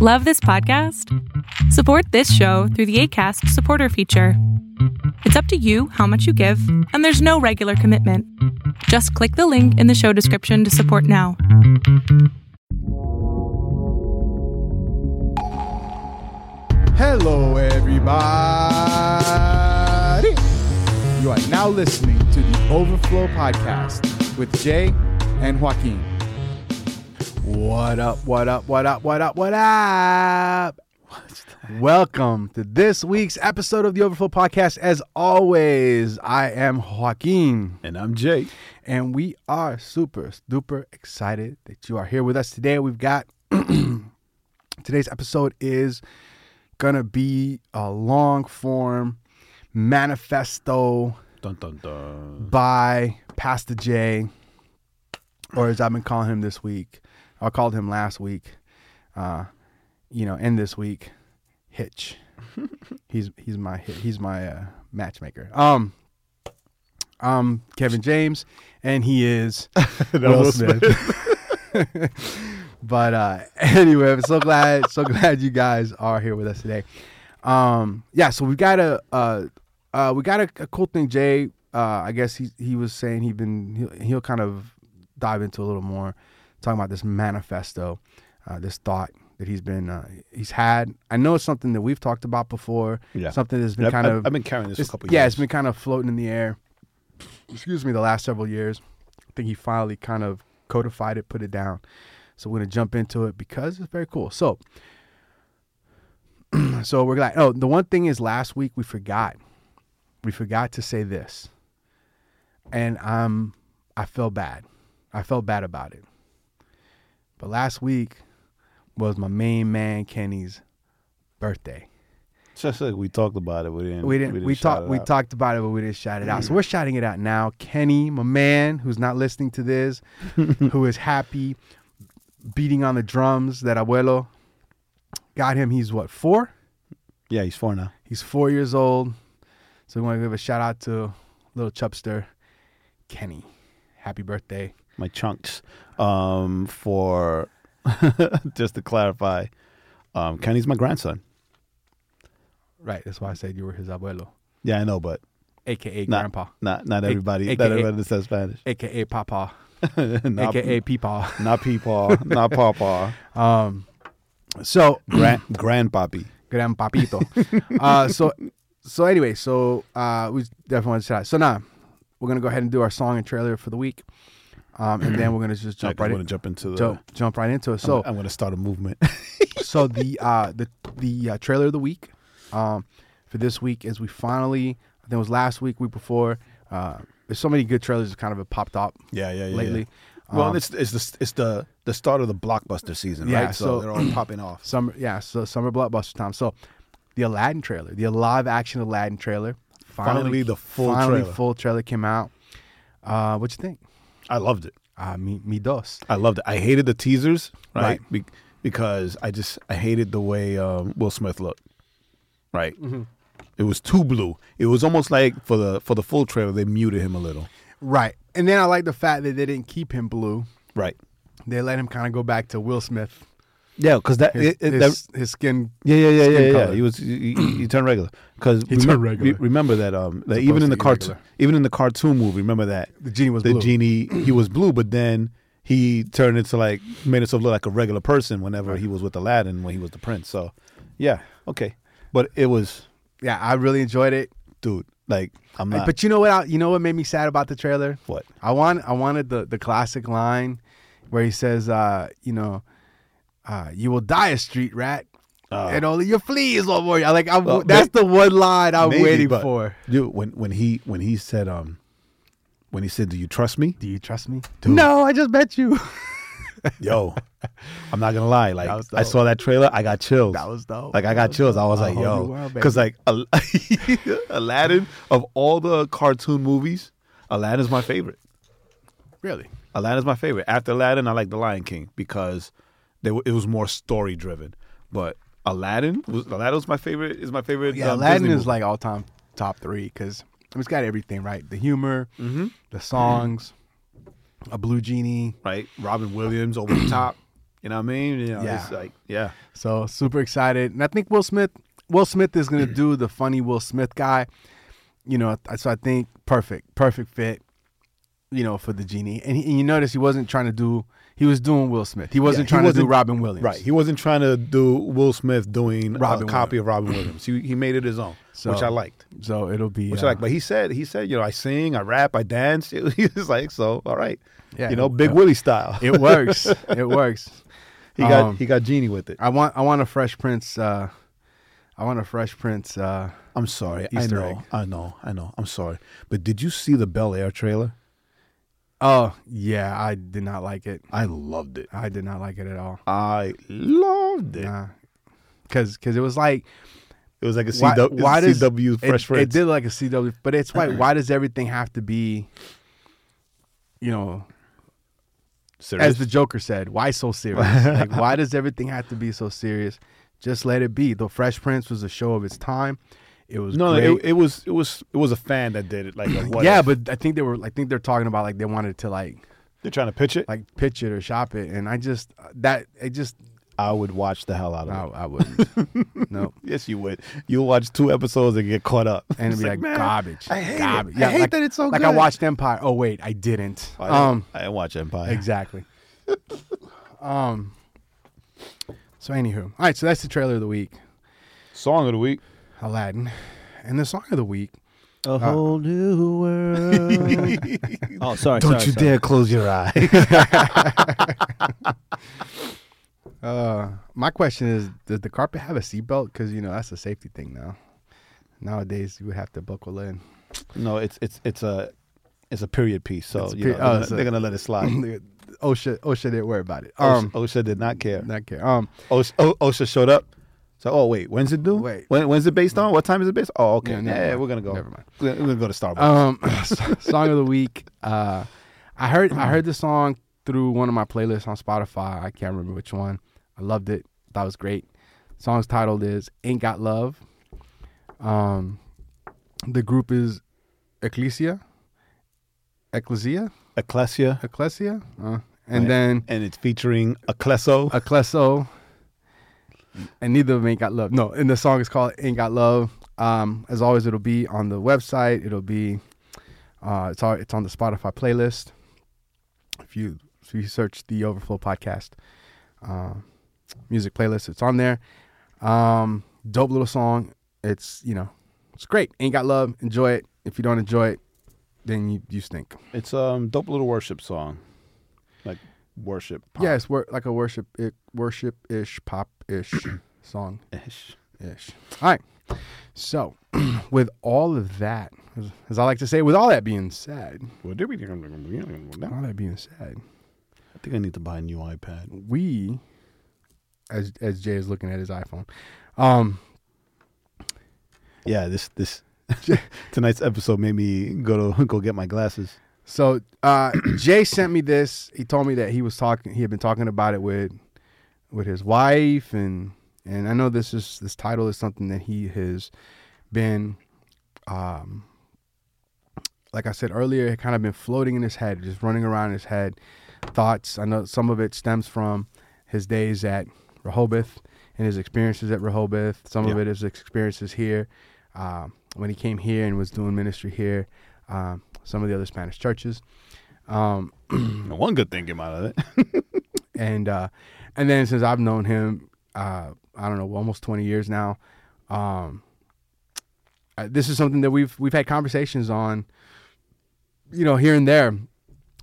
Love this podcast? Support this show through the ACAST supporter feature. It's up to you how much you give, and there's no regular commitment. Just click the link in the show description to support now. Hello, everybody. You are now listening to the Overflow Podcast with Jae and Joaquin. What up, what up, what up, what up, what up? Welcome to this week's episode of the Overflow Podcast. As always, I am Joaquin. And I'm Jae. And we are super duper excited that you are here with us today. We've got today's episode is gonna be a long form manifesto Dun dun dun. by Pastor Jae, or as I've been calling him this week. I called him last week, uh, you know, and this week, Hitch. he's he's my he's my uh, matchmaker. Um, um, Kevin James, and he is Will Will Smith. but uh, anyway, I'm so glad so glad you guys are here with us today. Um, yeah, so we got a uh, uh, we got a, a cool thing. Jae, uh, I guess he he was saying he'd been he'll, he'll kind of dive into a little more, talking about this manifesto, uh, this thought that he's been uh, he's had. I know it's something that we've talked about before. Yeah. something that's been I've, kind I've- of I've been carrying this a couple yeah, years. it's been kind of floating in the air. Excuse me, the last several years. I think he finally kind of codified it, put it down. So we're gonna jump into it because it's very cool. So, so we're glad. Oh, the one thing is, last week we forgot. We forgot to say this, and um, I felt bad. I felt bad about it. But last week was my main man Kenny's birthday. just like we talked about it. We didn't. We didn't. We, shout talked. We out. talked about it, but we didn't shout it out. So we're mm. shouting it out now. Kenny, my man, who's not listening to this, who is happy, beating on the drums. That abuelo got him. He's what four? Yeah, he's four now. He's four years old. So we want to give a shout out to little chubster, Kenny. Happy birthday. My chunks. Um, for just to clarify, um, Kenny's my grandson. Right. That's why I said you were his abuelo, Yeah, I know, but aka Nah. grandpa, not not A- everybody. AKA not everybody that says Spanish. aka papa, not, aka peepaw. not peepaw, not pawpaw. Um. So Grand grandpappy. Gran papito. uh, so, so anyway, so uh, we definitely want to out. So now we're gonna go ahead and do our song and trailer for the week, um, and then we're gonna just jump right in, jump into the. jump, jump right into it. so So, I'm gonna start a movement. so the uh, the the uh, trailer of the week um, for this week is we finally, I think it was last week, week before. Uh, there's so many good trailers that kind of have popped up yeah, yeah, yeah. lately. yeah. Well, Um, it's it's the it's the the start of the blockbuster season, Yeah, right? So, so- they're all popping off. summer, yeah, so summer blockbuster time. So the Aladdin trailer, the live action Aladdin trailer, Finally, the full finally trailer. full trailer came out. Uh, what you think? I loved it. Uh, me, me dos. I loved it. I hated the teasers, right? Right. Be- because I just I hated the way um, Will Smith looked. Right. It was too blue. It was almost like for the for the full trailer they muted him a little. Right. And then I like the fact that they didn't keep him blue. Right. They let him kind of go back to Will Smith. Yeah, because that, His, it- it- his, that- his skin. yeah yeah yeah skin yeah, yeah. color. He was he, he, turned regular because He turned regular. remember that um that even in the cartoon even in the cartoon movie remember that The genie was the blue. genie he was blue, but then he turned into like made himself look like a regular person whenever he was with Aladdin when he was the prince. So yeah, okay, but it was Yeah, I really enjoyed it. dude like I'm not. But you know what? I, you know what made me sad about the trailer? what? I want. I wanted the the classic line where he says, uh, you know, uh, "You will die a street rat." Uh, and only your fleas will worry. I like. I'm, Well, that's the one line I'm maybe, waiting for. Dude, when when he when he said um when he said, "Do you trust me?" Do you trust me? Dude. No, I just bet you. Yo, I'm not gonna lie. Like I saw that trailer, I got chills. That was dope. like I got chills. I was like, yo, because like Al- Aladdin of all the cartoon movies, Aladdin's my favorite. really. Aladdin's my favorite. After Aladdin, I like The Lion King because they, were- it was more story driven. But Aladdin was Aladdin was my favorite. Is my favorite. Yeah, um, Aladdin Disney is movie. like all time top three because it's got everything right. The humor, Mm-hmm. the songs, a blue genie. right. Robin Williams over the top. You know what I mean? You know, Yeah. it's like yeah. So super excited, and I think Will Smith. Will Smith is gonna do the funny Will Smith guy. You know, so I think perfect, perfect fit. You know, for the genie, and, he, and you notice he wasn't trying to do. He was doing Will Smith. He wasn't he trying to do wasn't- Robin Williams. Right. He wasn't trying to do Will Smith doing Robin a copy of Robin Williams. He he made it his own, So- which I liked. So it'll be. Which uh, I like. But he said he said, you know, I sing, I rap, I dance. He was like, so all right. Yeah, you know, it- Big Willie style. it works. it works. he got um, he got Genie with it. I want. I want a Fresh Prince. Uh, I want a Fresh Prince. Uh, I'm sorry. I know. egg. I know. I know. I'm sorry. But did you see the Bel Air trailer? Oh yeah, I did not like it. I loved it. I did not like it at all. I loved it. Nah, because because it was like It was like a CW, why does CW it, Fresh it Prince. did like a CW, but it's why why does everything have to be, you know, Serious? as the Joker said, why so serious? like why does everything have to be so serious? Just let it be. The Fresh Prince was a show of its time. It was no, great. it, it was it was it was a fan that did it. Like, a what yeah, if. but I think they were. I think they're talking about like they wanted to like they're trying to pitch it. like pitch it or shop it, and I just that it just I would watch the hell out of I, it. I wouldn't. no, Yes, you would. You'll watch two episodes and get caught up. and it'd be like, man, garbage. I hate garbage. it. I hate like, that it's so good. like good. I watched Empire. Oh wait, I didn't. I didn't, um, I didn't watch Empire. exactly. um. So anywho, all right. So that's the trailer of the week, Song of the week. Aladdin, and the song of the week. A whole new world. oh, sorry. Don't sorry, you sorry. dare close your eye. Uh, my question is, does the carpet have a seatbelt? Because you know that's a safety thing now. Nowadays, you would have to buckle in. no, it's it's it's a it's a period piece. So you peri- know, they're, oh, gonna, so- they're gonna let it slide. OSHA, OSHA didn't worry about it. Um, Um, OSHA did not care. not care. Um, OSHA, oh, OSHA showed up. So, oh wait, when's it due? Wait. when, when's it based on? What time is it based? Oh, okay. Yeah, Yeah, yeah, we're gonna go. Never mind. We're gonna, go to Starbucks. Um, song of the week. Uh, I heard I heard the song through one of my playlists on Spotify. I can't remember which one. I loved it. That was great. Song's titled is "Ain't Got Love." Um, the group is Ecclesia. Ecclesia, Ecclesia, Ecclesia, uh, and Right. then and it's featuring Aklesso. Aklesso, and neither of them ain't got love. No, and the song is called "Ain't Got Love." Um, as always, it'll be on the website. It'll be, uh, it's all, it's on the Spotify playlist. If you if you search the Overflow podcast, uh, music playlist, it's on there. Um, dope little song. It's you know, it's great. Ain't got love. Enjoy it. If you don't enjoy it, then you you stink. It's um dope little worship song, worship. pop Yeah, it's wor- like a worship it worship ish pop ish song. ish. ish. All right. So, with all of that, as, as I like to say, with all that being said, Well, did we? All that being said, I think I need to buy a new iPad. we, as as Jae is looking at his iPhone, um, Yeah, this this tonight's episode made me go to go get my glasses. So uh, Jae sent me this. He told me that he was talking. He had been talking about it with with his wife, and and I know this is this title is something that he has been, um, like I said earlier, it kind of been floating in his head, just running around in his head. Thoughts. I know some of it stems from his days at Rehoboth and his experiences at Rehoboth. Some of it is experiences here um, when he came here and was doing ministry here. Um, some of the other Spanish churches. Um, One good thing came out of it. and uh, and then since I've known him, uh, I don't know, almost twenty years now. Um, uh, this is something that we've we've had conversations on, you know, here and there.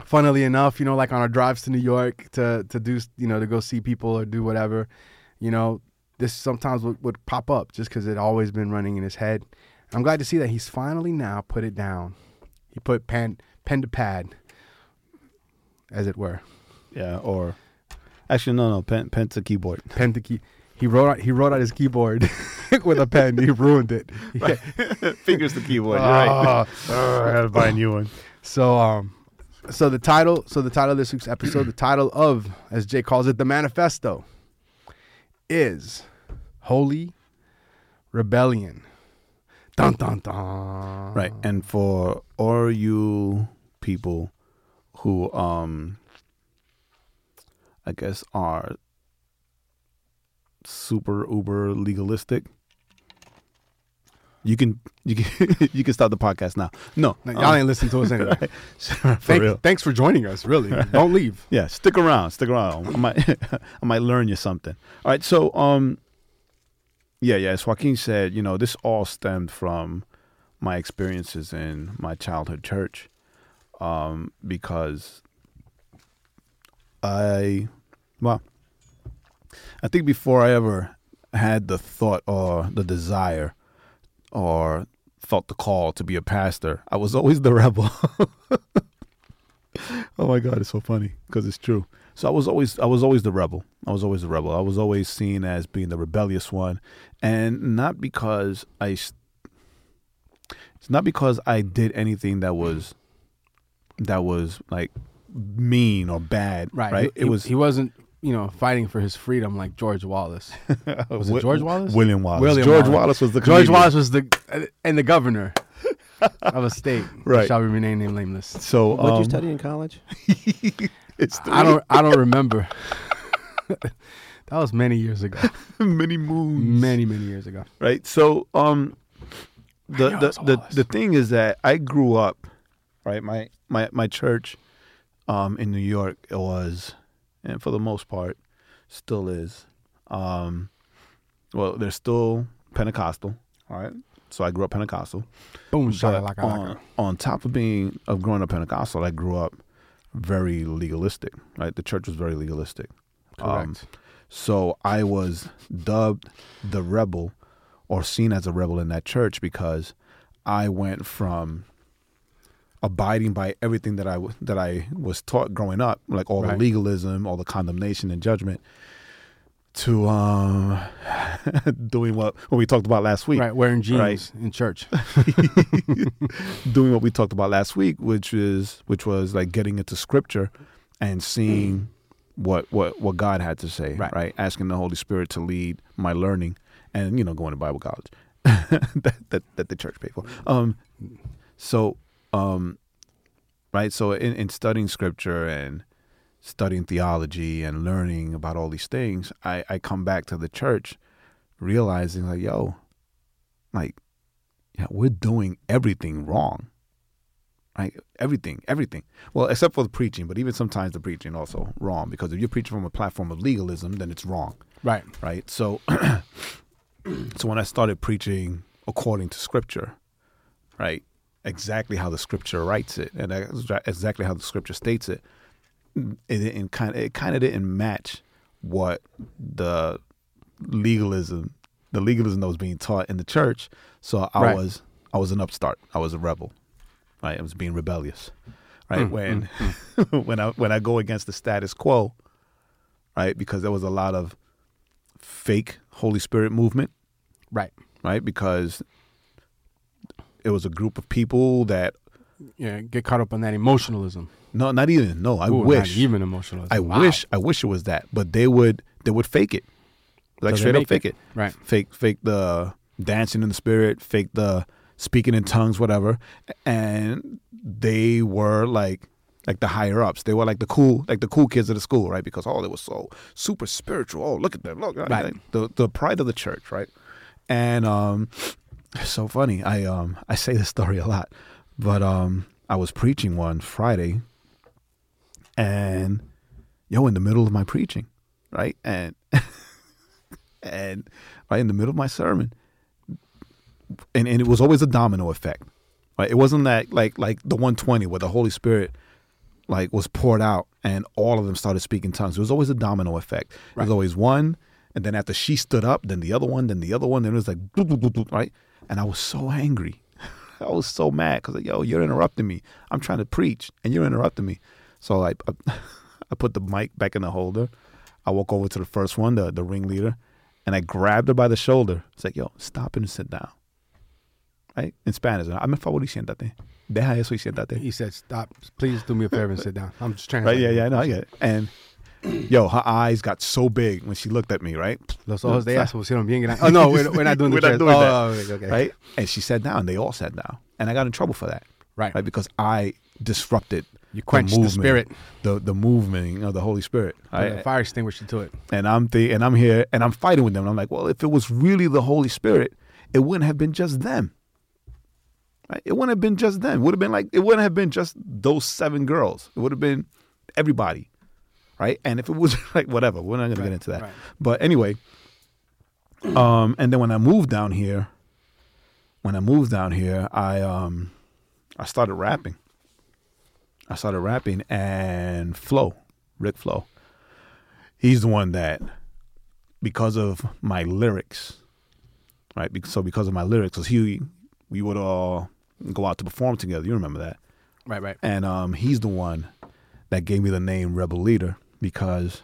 Funnily enough, you know, like on our drives to New York to to do, you know, to go see people or do whatever, you know, this sometimes would, would pop up just because it always been running in his head. I'm glad to see that he's finally now put it down. He put pen pen to pad, as it were. yeah, or actually no, no, pen pen to keyboard. pen to key. He wrote out, he wrote out his keyboard with a pen. He ruined it. Fingers to keyboard. Ah. I had to buy a new one. So um, so the title, so the title of this week's episode, the title of, as Jae calls it, the manifesto, is "Holy Rebellion." Dun dun dun. Right, and for all you people who um, I guess are super uber legalistic, you can you can you can stop the podcast now. No, Like, y'all um, ain't listening to us anyway. for Thank- real. thanks for joining us. Really, don't leave. Yeah, stick around. Stick around. I might I might learn you something. All right, so um yeah, yeah, as Joaquin said, you know, this all stemmed from my experiences in my childhood church. Um, because I well I think before I ever had the thought or the desire or felt the call to be a pastor, I was always the rebel. Oh my god, it's so funny because it's true. So I was always I was always the rebel. I was always the rebel. I was always seen as being the rebellious one, and not because I. It's not because I did anything that was, that was like mean or bad. Right. Right. It was He wasn't, you know, fighting for his freedom like George Wallace. Was it George Wallace? William Wallace. William George Wallace. Wallace was the George. Wallace was the and the governor of a state. Right. Shall be named nameless. So What did um, you study in college? It's I don't. I don't remember. that was many years ago. many moons. Many many years ago. right? So, um, the know the the, the thing is that I grew up, right? My my my church, um, in New York, it was, and for the most part, still is, um, well, they're still Pentecostal, all right. So I grew up Pentecostal. Boom. But on, on top of being of growing up Pentecostal, I grew up very legalistic. Right, the church was very legalistic. Um, Correct. so I was dubbed the rebel or seen as a rebel in that church because I went from abiding by everything that I that I was taught growing up, like all the legalism, all the condemnation and judgment, to um, doing what what we talked about last week, right. Wearing jeans right. in church. doing what we talked about last week, which is which was like getting into scripture and seeing what what what God had to say, Right. right? Asking the Holy Spirit to lead my learning, and you know, going to Bible college that, that that the church paid for. Um, so um, right, so in, in studying scripture and studying theology and learning about all these things, I I come back to the church, realizing like, yo, like yeah, we're doing everything wrong. Right? Everything, everything. Well, except for the preaching, but even sometimes the preaching also wrong because if you're preaching from a platform of legalism, then it's wrong, Right. right? So, so when I started preaching according to Scripture, right, exactly how the Scripture writes it, and exactly how the Scripture states it, it didn't kind of it kind of didn't match what the legalism the legalism that was being taught in the church. So i Right. was i was an upstart. I was a rebel. Right? I was being rebellious. Right? Mm, when when i when i go against the status quo right? Because there was a lot of fake holy spirit movement. Right. right? Because it was a group of people that Yeah. Get caught up on that emotionalism. no not even no i Ooh, wish even emotionalism. I Wow. wish I wish it was that, but they would they would fake it, like So straight up fake it. Right. Fake fake the dancing in the spirit, fake the speaking in tongues, whatever. And they were like like the higher ups. They were like the cool like the cool kids of the school, right? Because oh, they were so super spiritual. Oh, look at them, look, Right. like, the the pride of the church, right? And um, it's so funny. I um I say this story a lot, but um I was preaching one Friday and yo in the middle of my preaching right? And and right in the middle of my sermon and, and it was always a domino effect right? It wasn't that like like the 120 where the holy spirit like was poured out and all of them started speaking tongues. It was always a domino effect. There Right. was always one and then after she stood up then the other one then the other one then it was like right? And i was so angry i was so mad because like yo you're interrupting me. I'm trying to preach and you're interrupting me. So like I, I put the mic back in the holder. I walk over to the first one the, the ringleader and i grabbed her by the shoulder. It's like yo stop and sit down. Right? In spanish i'm a favor y siéntate. Deja eso y siéntate. He said, "Stop. Please do me a favor and sit down." I'm just trying. right yeah yeah i know i get it. And yo her eyes got so big when she looked at me right Los ojos de ella se pusieron bien grandes. Oh no, we're, we're not doing the We're not doing oh, that. okay, right? And she sat down. They all sat down, and I got in trouble for that, Right. right? Because I disrupted You quench the movement, spirit. the the movement of the Holy Spirit. A fire extinguisher to it. and I'm the and I'm here and I'm fighting with them. And I'm like, well, if it was really the Holy Spirit, it wouldn't have been just them. Right? It wouldn't have been just them. It would have been like it wouldn't have been just those seven girls. It would have been everybody. Right? And if it was like whatever, we're not gonna Right, get into that. right. But anyway, um, and then when I moved down here, when I moved down here, I um I started rapping. I started rapping and Flo, Rick Flo, he's the one that because of my lyrics, right? So because of my lyrics, because he we would all go out to perform together. You remember that? Right, right. And um, he's the one that gave me the name Rebel Leader because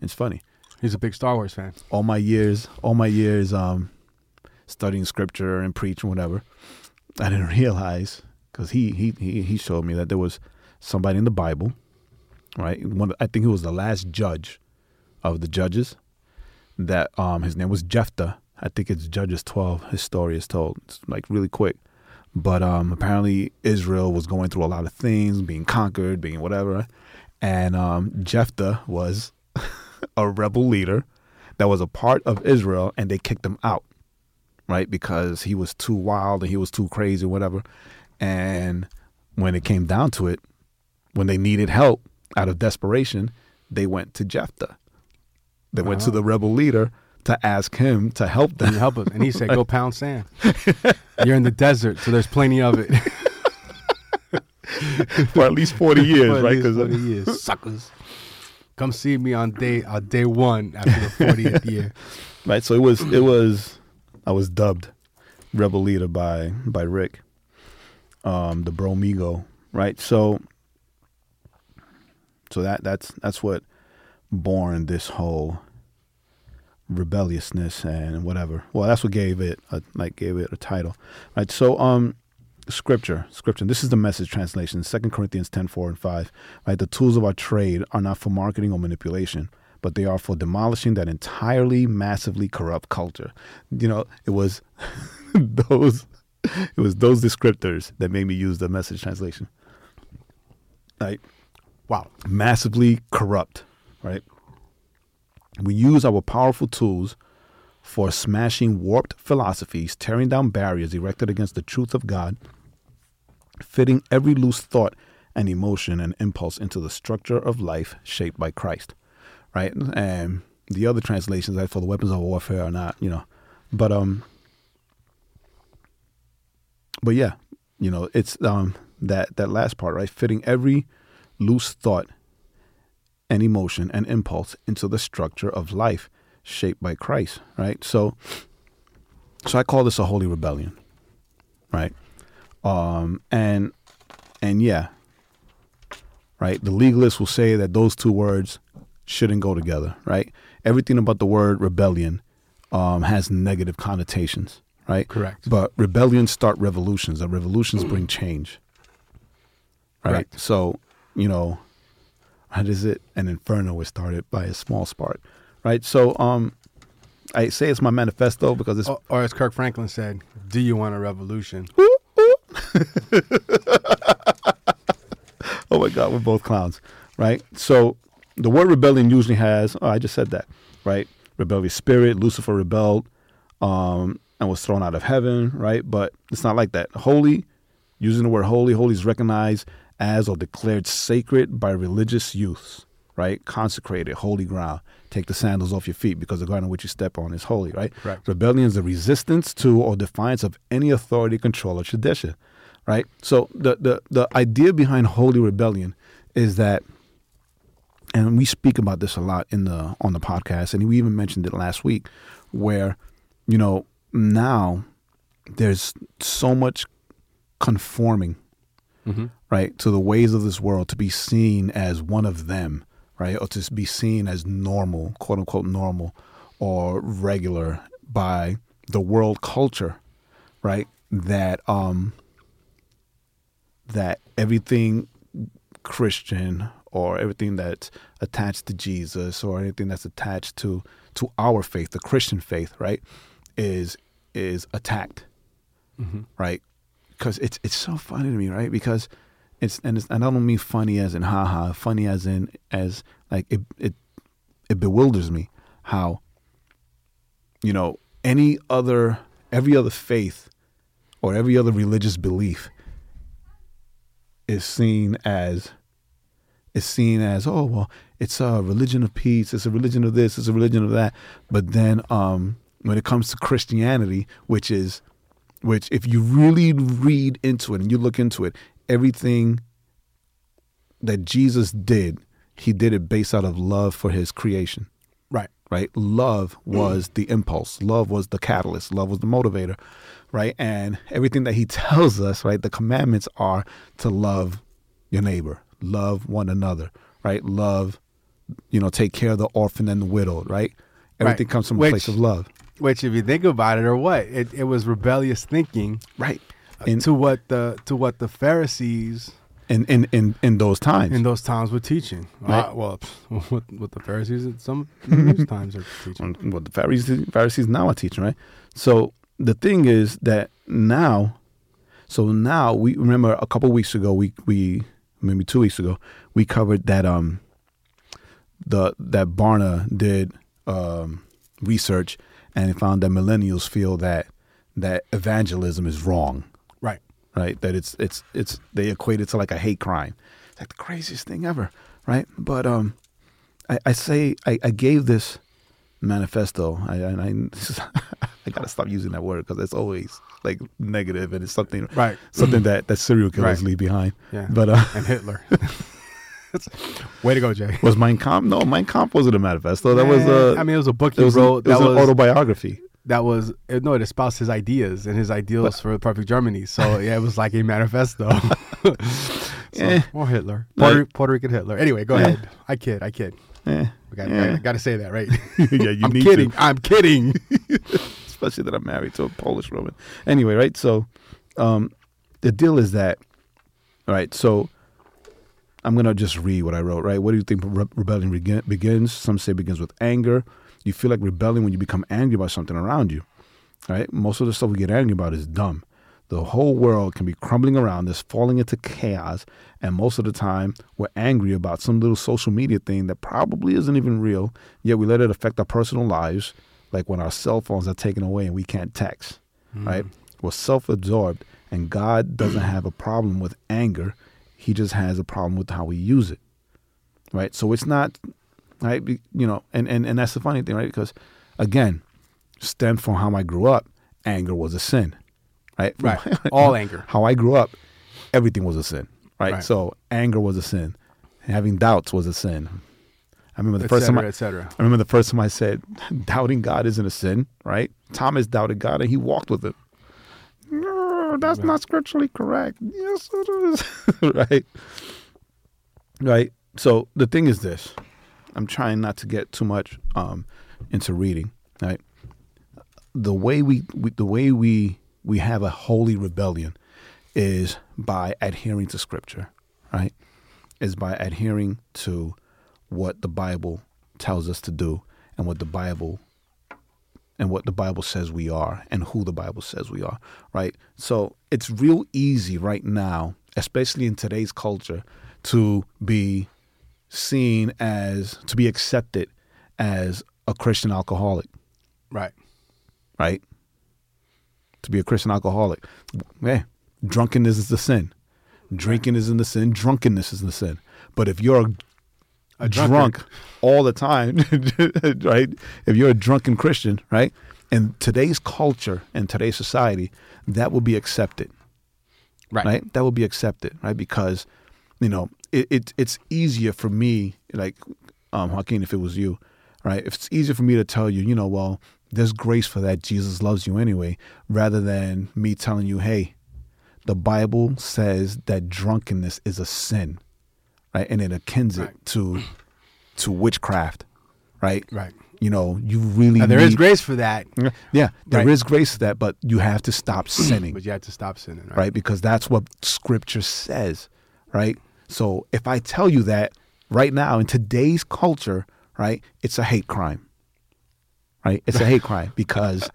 it's funny. He's a big Star Wars fan. All my years, all my years um, studying scripture and preaching, whatever, I didn't realize because he, he he he showed me that there was somebody in the Bible, right? One, I think he was the last judge of the judges. That um, his name was Jephthah. I think it's Judges twelve. His story is told. It's like really quick, but um, apparently Israel was going through a lot of things, being conquered, being whatever, and um, Jephthah was a rebel leader that was a part of Israel, and they kicked him out, right? Because he was too wild and he was too crazy, whatever. And when it came down to it, when they needed help out of desperation, they went to Jephthah. They went to the rebel leader to ask him to help them. help us? And he said, "Go pound sand. You're in the desert, so there's plenty of it." for at least 40 years, right? least 'Cause, uh, 40 years, suckers. Come see me on day on day one after the 40th year. right so it was it was i was dubbed rebel leader by by rick um the bromigo right so so that that's that's what born this whole rebelliousness and whatever well that's what gave it a, like gave it a title right so um scripture scripture. This is the message translation 2 corinthians 10 4 and 5 right? The tools of our trade are not for marketing or manipulation but they are for demolishing that entirely massively corrupt culture. You know it was those it was those descriptors that made me use the message translation. Right? Wow. massively corrupt, right? We use our powerful tools for smashing warped philosophies, tearing down barriers erected against the truth of God, fitting every loose thought and emotion and impulse into the structure of life shaped by Christ, right? And the other translations, like for the weapons of warfare, are not, you know, but um, but yeah, you know, it's um that that last part, right? Fitting every loose thought and emotion and impulse into the structure of life shaped by Christ, right? So so I call this a holy rebellion, right? Um and and yeah, right? The legalists will say that those two words shouldn't go together, right? Everything about the word rebellion um, has negative connotations, right? Correct. But rebellions start revolutions, and revolutions bring change, right? Correct. So, you know, how does it? An inferno was started by a small spark, right? So, um, I say it's my manifesto because it's Or, or as Kirk Franklin said, "Do you want a revolution?" oh my god, we're both clowns, right? So the word rebellion usually has. Oh, I just said that, right? Rebellious spirit. Lucifer rebelled, um, and was thrown out of heaven, right? But it's not like that. Holy, using the word holy, holy is recognized as or declared sacred by religious youths, right? Consecrated, holy ground. Take the sandals off your feet because the ground on which you step on is holy, right? Correct. Rebellion is the resistance to or defiance of any authority, control, or tradition, right? So the the the idea behind holy rebellion is that, and we speak about this a lot in the on the podcast, and we even mentioned it last week, where, you know, now there's so much conforming Mm-hmm. right, to the ways of this world to be seen as one of them, right, or to be seen as normal, quote unquote normal, or regular by the world culture, right? That um that everything Christian or everything that's attached to Jesus or anything that's attached to to our faith, the Christian faith, right, is is attacked Mm-hmm. right? Because it's it's so funny to me, right? Because it's and it's, and I don't mean funny as in haha, funny as in as like it it it bewilders me how you know any other every other faith or every other religious belief is seen as is seen as oh well it's a religion of peace it's a religion of this it's a religion of that. But then um when it comes to christianity which is which if you really read into it and you look into it everything that jesus did he did it based out of love for his creation Right. right? Love was the impulse. Love was the catalyst. Love was the motivator, right? And everything that he tells us, right? The commandments are to love your neighbor, love one another, right? Love, you know, take care of the orphan and the widowed, right? Everything Right. comes from Which- a place of love, Which, if you think about it, or what, it, it was rebellious thinking right? In, to what the to what the Pharisees in, in, in, in those times. in those times were teaching. Right. Uh, well, what, what the Pharisees at some times are teaching. what the Pharisees, Pharisees now are teaching, right? So the thing is that now, so now we remember a couple weeks ago, we we maybe two weeks ago, we covered that um the that Barna did um research and found that millennials feel that that evangelism is wrong, Right. That it's it's it's they equate it to like a hate crime. It's like the craziest thing ever, right? But um, I, I say I, I gave this manifesto. I I, I, I gotta stop using that word because it's always like negative and it's something Right. something that that serial killers Right. leave behind. Yeah. But uh, and Hitler. Way to go, Jae. was Mein Kampf? No, Mein Kampf wasn't a manifesto. That was a I mean, it was a book it was, wrote. a, it was an autobiography. That was eh, no, it espoused his ideas and his ideals for perfect Germany. So yeah, it was like a manifesto. so, Eh. or Hitler, Like- Puerto, Puerto Rican Hitler. Anyway, go Eh. ahead. I kid. I kid. Eh, I got, Yeah. I got to say that, right? yeah, you I'm need kidding. to. I'm kidding. especially that I'm married to a Polish woman. Anyway, right? So, um, the deal is that, all right? So, I'm gonna just read what I wrote. Right? What do you think re- rebellion begin- begins? Some say begins with anger. You feel like rebelling when you become angry about something around you. Right? Most of the stuff we get angry about is dumb. The whole world can be crumbling around us, falling into chaos, and most of the time we're angry about some little social media thing that probably isn't even real, yet we let it affect our personal lives, like when our cell phones are taken away and we can't text, mm. right? We're self absorbed, and God doesn't have a problem with anger, He just has a problem with how we use it, right? So it's not, right? You know, and, and, and that's the funny thing, right? Because again, stemmed from how I grew up, anger was a sin, right? right. All anger. how I grew up, everything was a sin, right? Right. So anger was a sin, having doubts was a sin. I remember the Et first time I, et cetera. I remember the first time I said, doubting God isn't a sin, right? Thomas doubted God and he walked with him. No, that's not scripturally correct. Yes, it is. right? Right. So the thing is this. I'm trying not to get too much um, into reading, right? The way we, we the way we we have a holy rebellion is by adhering to scripture, right? Is by adhering to what the Bible tells us to do and what the Bible and what the Bible says we are and who the Bible says we are, right? So it's real easy right now, especially in today's culture, to be seen as to be accepted as a Christian alcoholic, Right. right? To be a Christian alcoholic. Yeah. Drunkenness is the sin. Drinking isn't the sin. Drunkenness is the sin. But if you're A drunk drunkard. all the time, right? If you're a drunken Christian, right? In today's culture and today's society, that will be accepted, Right. right? That will be accepted, right? Because, you know, it, it it's easier for me, like um, Joaquin, if it was you, right? If it's easier for me to tell you, you know, well, there's grace for that. Jesus loves you anyway, rather than me telling you, hey, the Bible says that drunkenness is a sin, right? And it akins it to to witchcraft, right? Right. You know, you really Now, there is need- grace for that, Yeah, there is Right. grace for that, but you have to stop sinning, but you have to stop sinning. Right. right? Because that's what Scripture says, right? So if I tell you that right now in today's culture, right, it's a hate crime, right? It's a hate crime because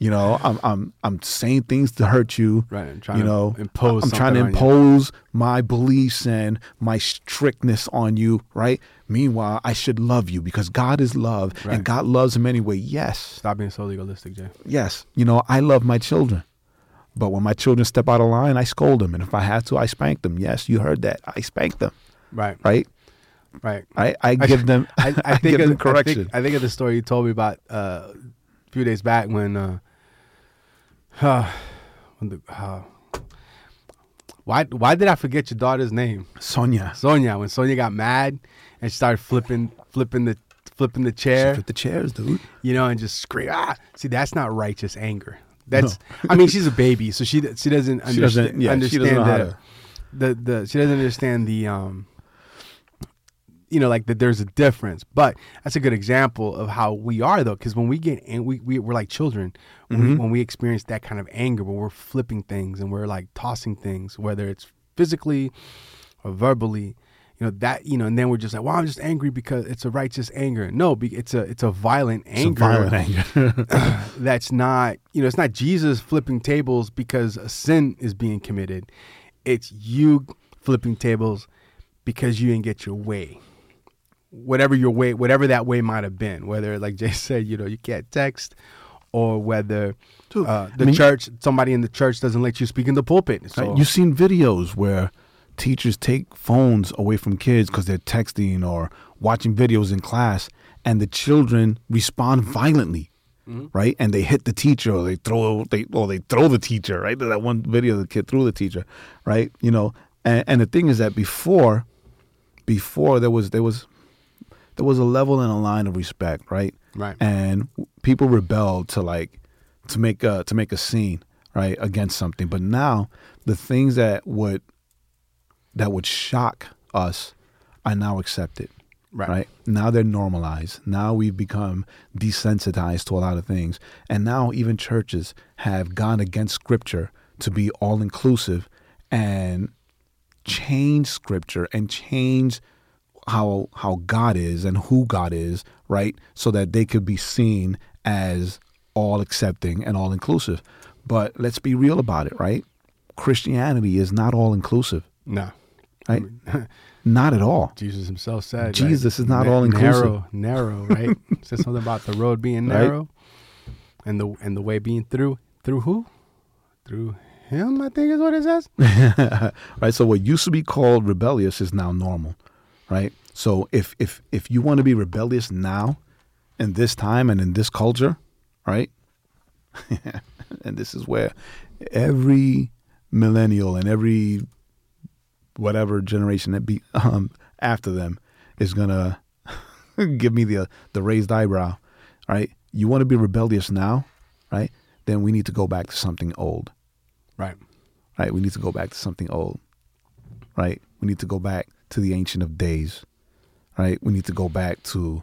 You know, I'm I'm I'm saying things to hurt you. Right, I'm trying you to know, impose I'm trying to impose my beliefs and my strictness on you. Right. Meanwhile, I should love you because God is love Right. and God loves him anyway. Yes, Stop being so legalistic, Jae. yes. You know, I love my children. But when my children step out of line, I scold them. And if I have to, I spank them. Yes, you heard that. I spank them. Right, Right. right. I, I give them I, I think give of, them correction. I think, I think of the story you told me about uh, a few days back when, uh, when the, uh, why why did I forget your daughter's name? Sonia. Sonia. When Sonia got mad and she started flipping flipping the flipping the chair, Flip the chairs, dude. you know, and just scream. Ah, see, that's not righteous anger. That's I mean, she's a baby, so she she doesn't understand. She doesn't- yeah, she doesn't the, to- the the she doesn't understand the um you know like that there's a difference but that's a good example of how we are though because when we get and we, we we're like children when, we, Mhm. when we experience that kind of anger when we're flipping things and we're like tossing things whether it's physically or verbally you know that you know and then we're just like well i'm just angry because it's a righteous anger no it's a it's a violent It's a anger violent anger. that's not you know it's not jesus flipping tables because a sin is being committed it's you flipping tables because you didn't get your way whatever your way whatever that way might have been whether like jae said you know you can't text or whether Dude, uh, I the mean- church somebody in the church doesn't let you speak in the pulpit so Right? You've seen videos where teachers take phones away from kids because they're texting or watching videos in class, and the children respond violently, mm-hmm. right? And they hit the teacher, or they throw they or they throw the teacher, right? That one video, the kid threw the teacher, right? You know, and, and the thing is that before, before there was there was there was a level and a line of respect, right? Right. And people rebelled to like to make a to make a scene, right, against something. But now the things that would that would shock us are now accepted. Right. Right. Now they're normalized. Now we've become desensitized to a lot of things. And now even churches have gone against scripture to be all inclusive and change scripture and change how how God is and who God is, right? So that they could be seen as all accepting and all inclusive. But let's be real about it, right? Christianity is not all inclusive, no right? not at all. jesus himself said right? Jesus is not Na- all-inclusive. narrow narrow right said something about the road being Right. narrow and the and the way being through through who through him i think is what it says right? So what used to be called rebellious is now normal, right? So if if if you want to be rebellious now, in this time and in this culture, right? and this is where every millennial and every whatever generation that be um, after them is gonna give me the the raised eyebrow, right? You want to be rebellious now, right? Then we need to go back to something old right right? We need to go back to something old, right? We need to go back to the ancient of days, right? We need to go back to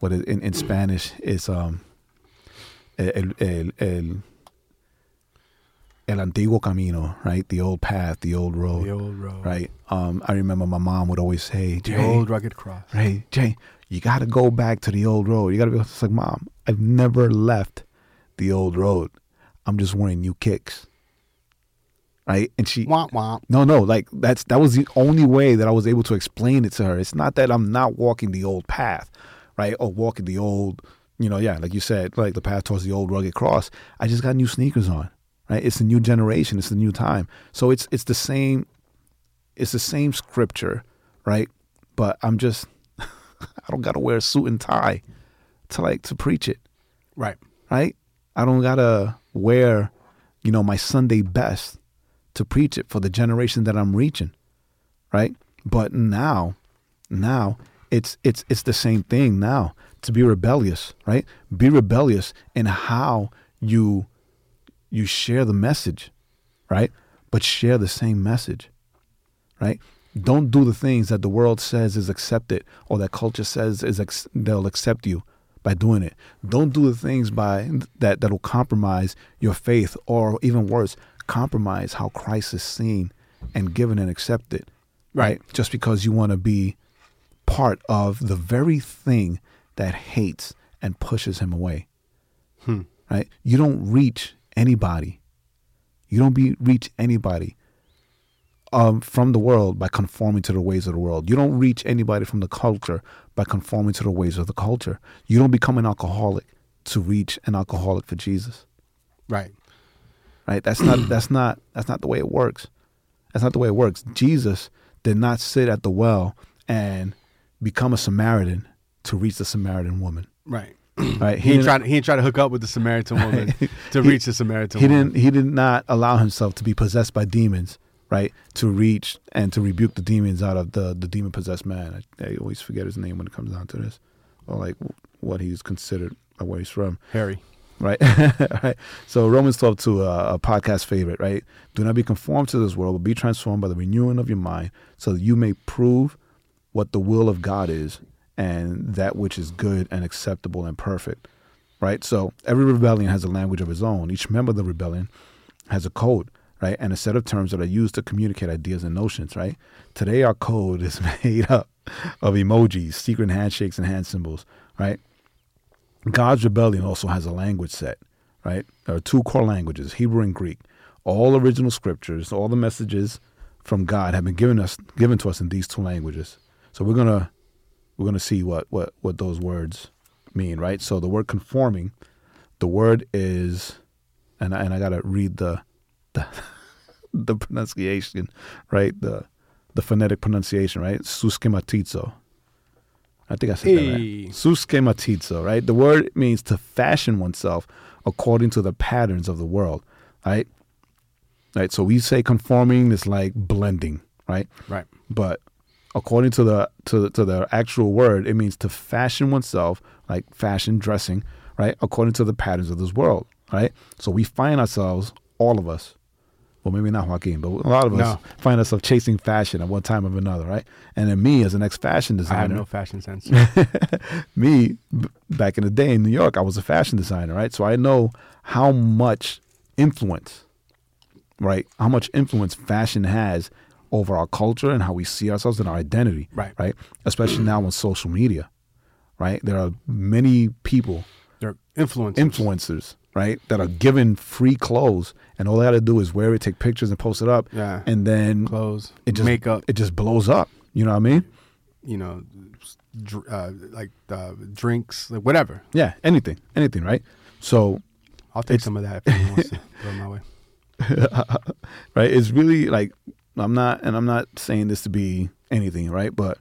what in, in Spanish is um el, el, el, el antiguo camino, right? The old path, the old road, the old road right? Um, I remember my mom would always say, the old rugged cross Right. Jae, you got to go back to the old road. You got to be it's like, Mom, I've never left the old road. I'm just wearing new kicks. Right? And she, womp womp no, no, like that's, that was the only way that I was able to explain it to her. It's not that I'm not walking the old path, right? Or walking the old, you know, yeah, like you said, like the path towards the old rugged cross. I just got new sneakers on, right? It's the new generation. It's the new time. So it's, it's the same, it's the same scripture, right? But I'm just, I don't got to wear a suit and tie to like, to preach it right right? I don't gotta wear, you know, my Sunday best to preach it for the generation that I'm reaching, right? But now, now it's it's it's the same thing now to be rebellious, right? Be rebellious in how you you share the message, right? But share the same message, right? Don't do the things that the world says is accepted or that culture says is ex- they'll accept you by doing it. Don't do the things by that that'll compromise your faith or even worse, compromise how Christ is seen and given and accepted. Right. Just because you want to be part of the very thing that hates and pushes him away. Hmm. right? You don't reach anybody. You don't be reach anybody um, from the world by conforming to the ways of the world. You don't reach anybody from the culture by conforming to the ways of the culture. You don't become an alcoholic to reach an alcoholic for Jesus. Right. Right? That's not that's not that's not the way it works. That's not the way it works. Jesus did not sit at the well and become a Samaritan to reach the Samaritan woman. Right. Right? He trying to he try to hook up with the Samaritan woman to He- reach the Samaritan he woman. didn't he did not allow himself to be possessed by demons right to reach and to rebuke the demons out of the the demon possessed man I, I always forget his name when it comes down to this or like what he's considered or where he's from Harry. right right so romans 12 2 uh, a podcast favorite right do not be conformed to this world but be transformed by the renewing of your mind so that you may prove what the will of god is and that which is good and acceptable and perfect right so every rebellion has a language of its own each member of the rebellion has a code right and a set of terms that are used to communicate ideas and notions right today our code is made up of emojis secret handshakes and hand symbols right God's rebellion also has a language set, right? There are two core languages, Hebrew and Greek. All original scriptures, all the messages from God have been given us given to us in these two languages. So we're gonna we're gonna see what what what those words mean, right? So the word conforming, the word is, and I, and I gotta read the the the pronunciation, right? The the phonetic pronunciation, right? Suskematizo. I think I said that Hey. right. Suskematizo, right? The word means to fashion oneself according to the patterns of the world, right? Right. So we say conforming is like blending, right? Right. But according to the to to the actual word, it means to fashion oneself, like fashion dressing, right? According to the patterns of this world, right? So we find ourselves, all of us, well, maybe not Joaquin, but a lot of us No. find ourselves chasing fashion at one time or another, right? And then me, as an ex-fashion designer, I have no fashion sense. me b- back in the day in New York, I was a fashion designer, right? So I know how much influence, right? How much influence fashion has over our culture and how we see ourselves and our identity, Right. Right. Especially now on social media, right? There are many people, They're influencers. influencers, right, that are given free clothes, and all they got to do is wear it, take pictures, and post it up, Yeah. and then Clothes. it just makeup. it just blows up. You know what I mean? You know, dr- uh, like uh, drinks, like whatever. Yeah, anything, anything, right? So I'll take some of that if anyone wants to go my way. right? It's really like I'm not, and I'm not saying this to be anything, right? But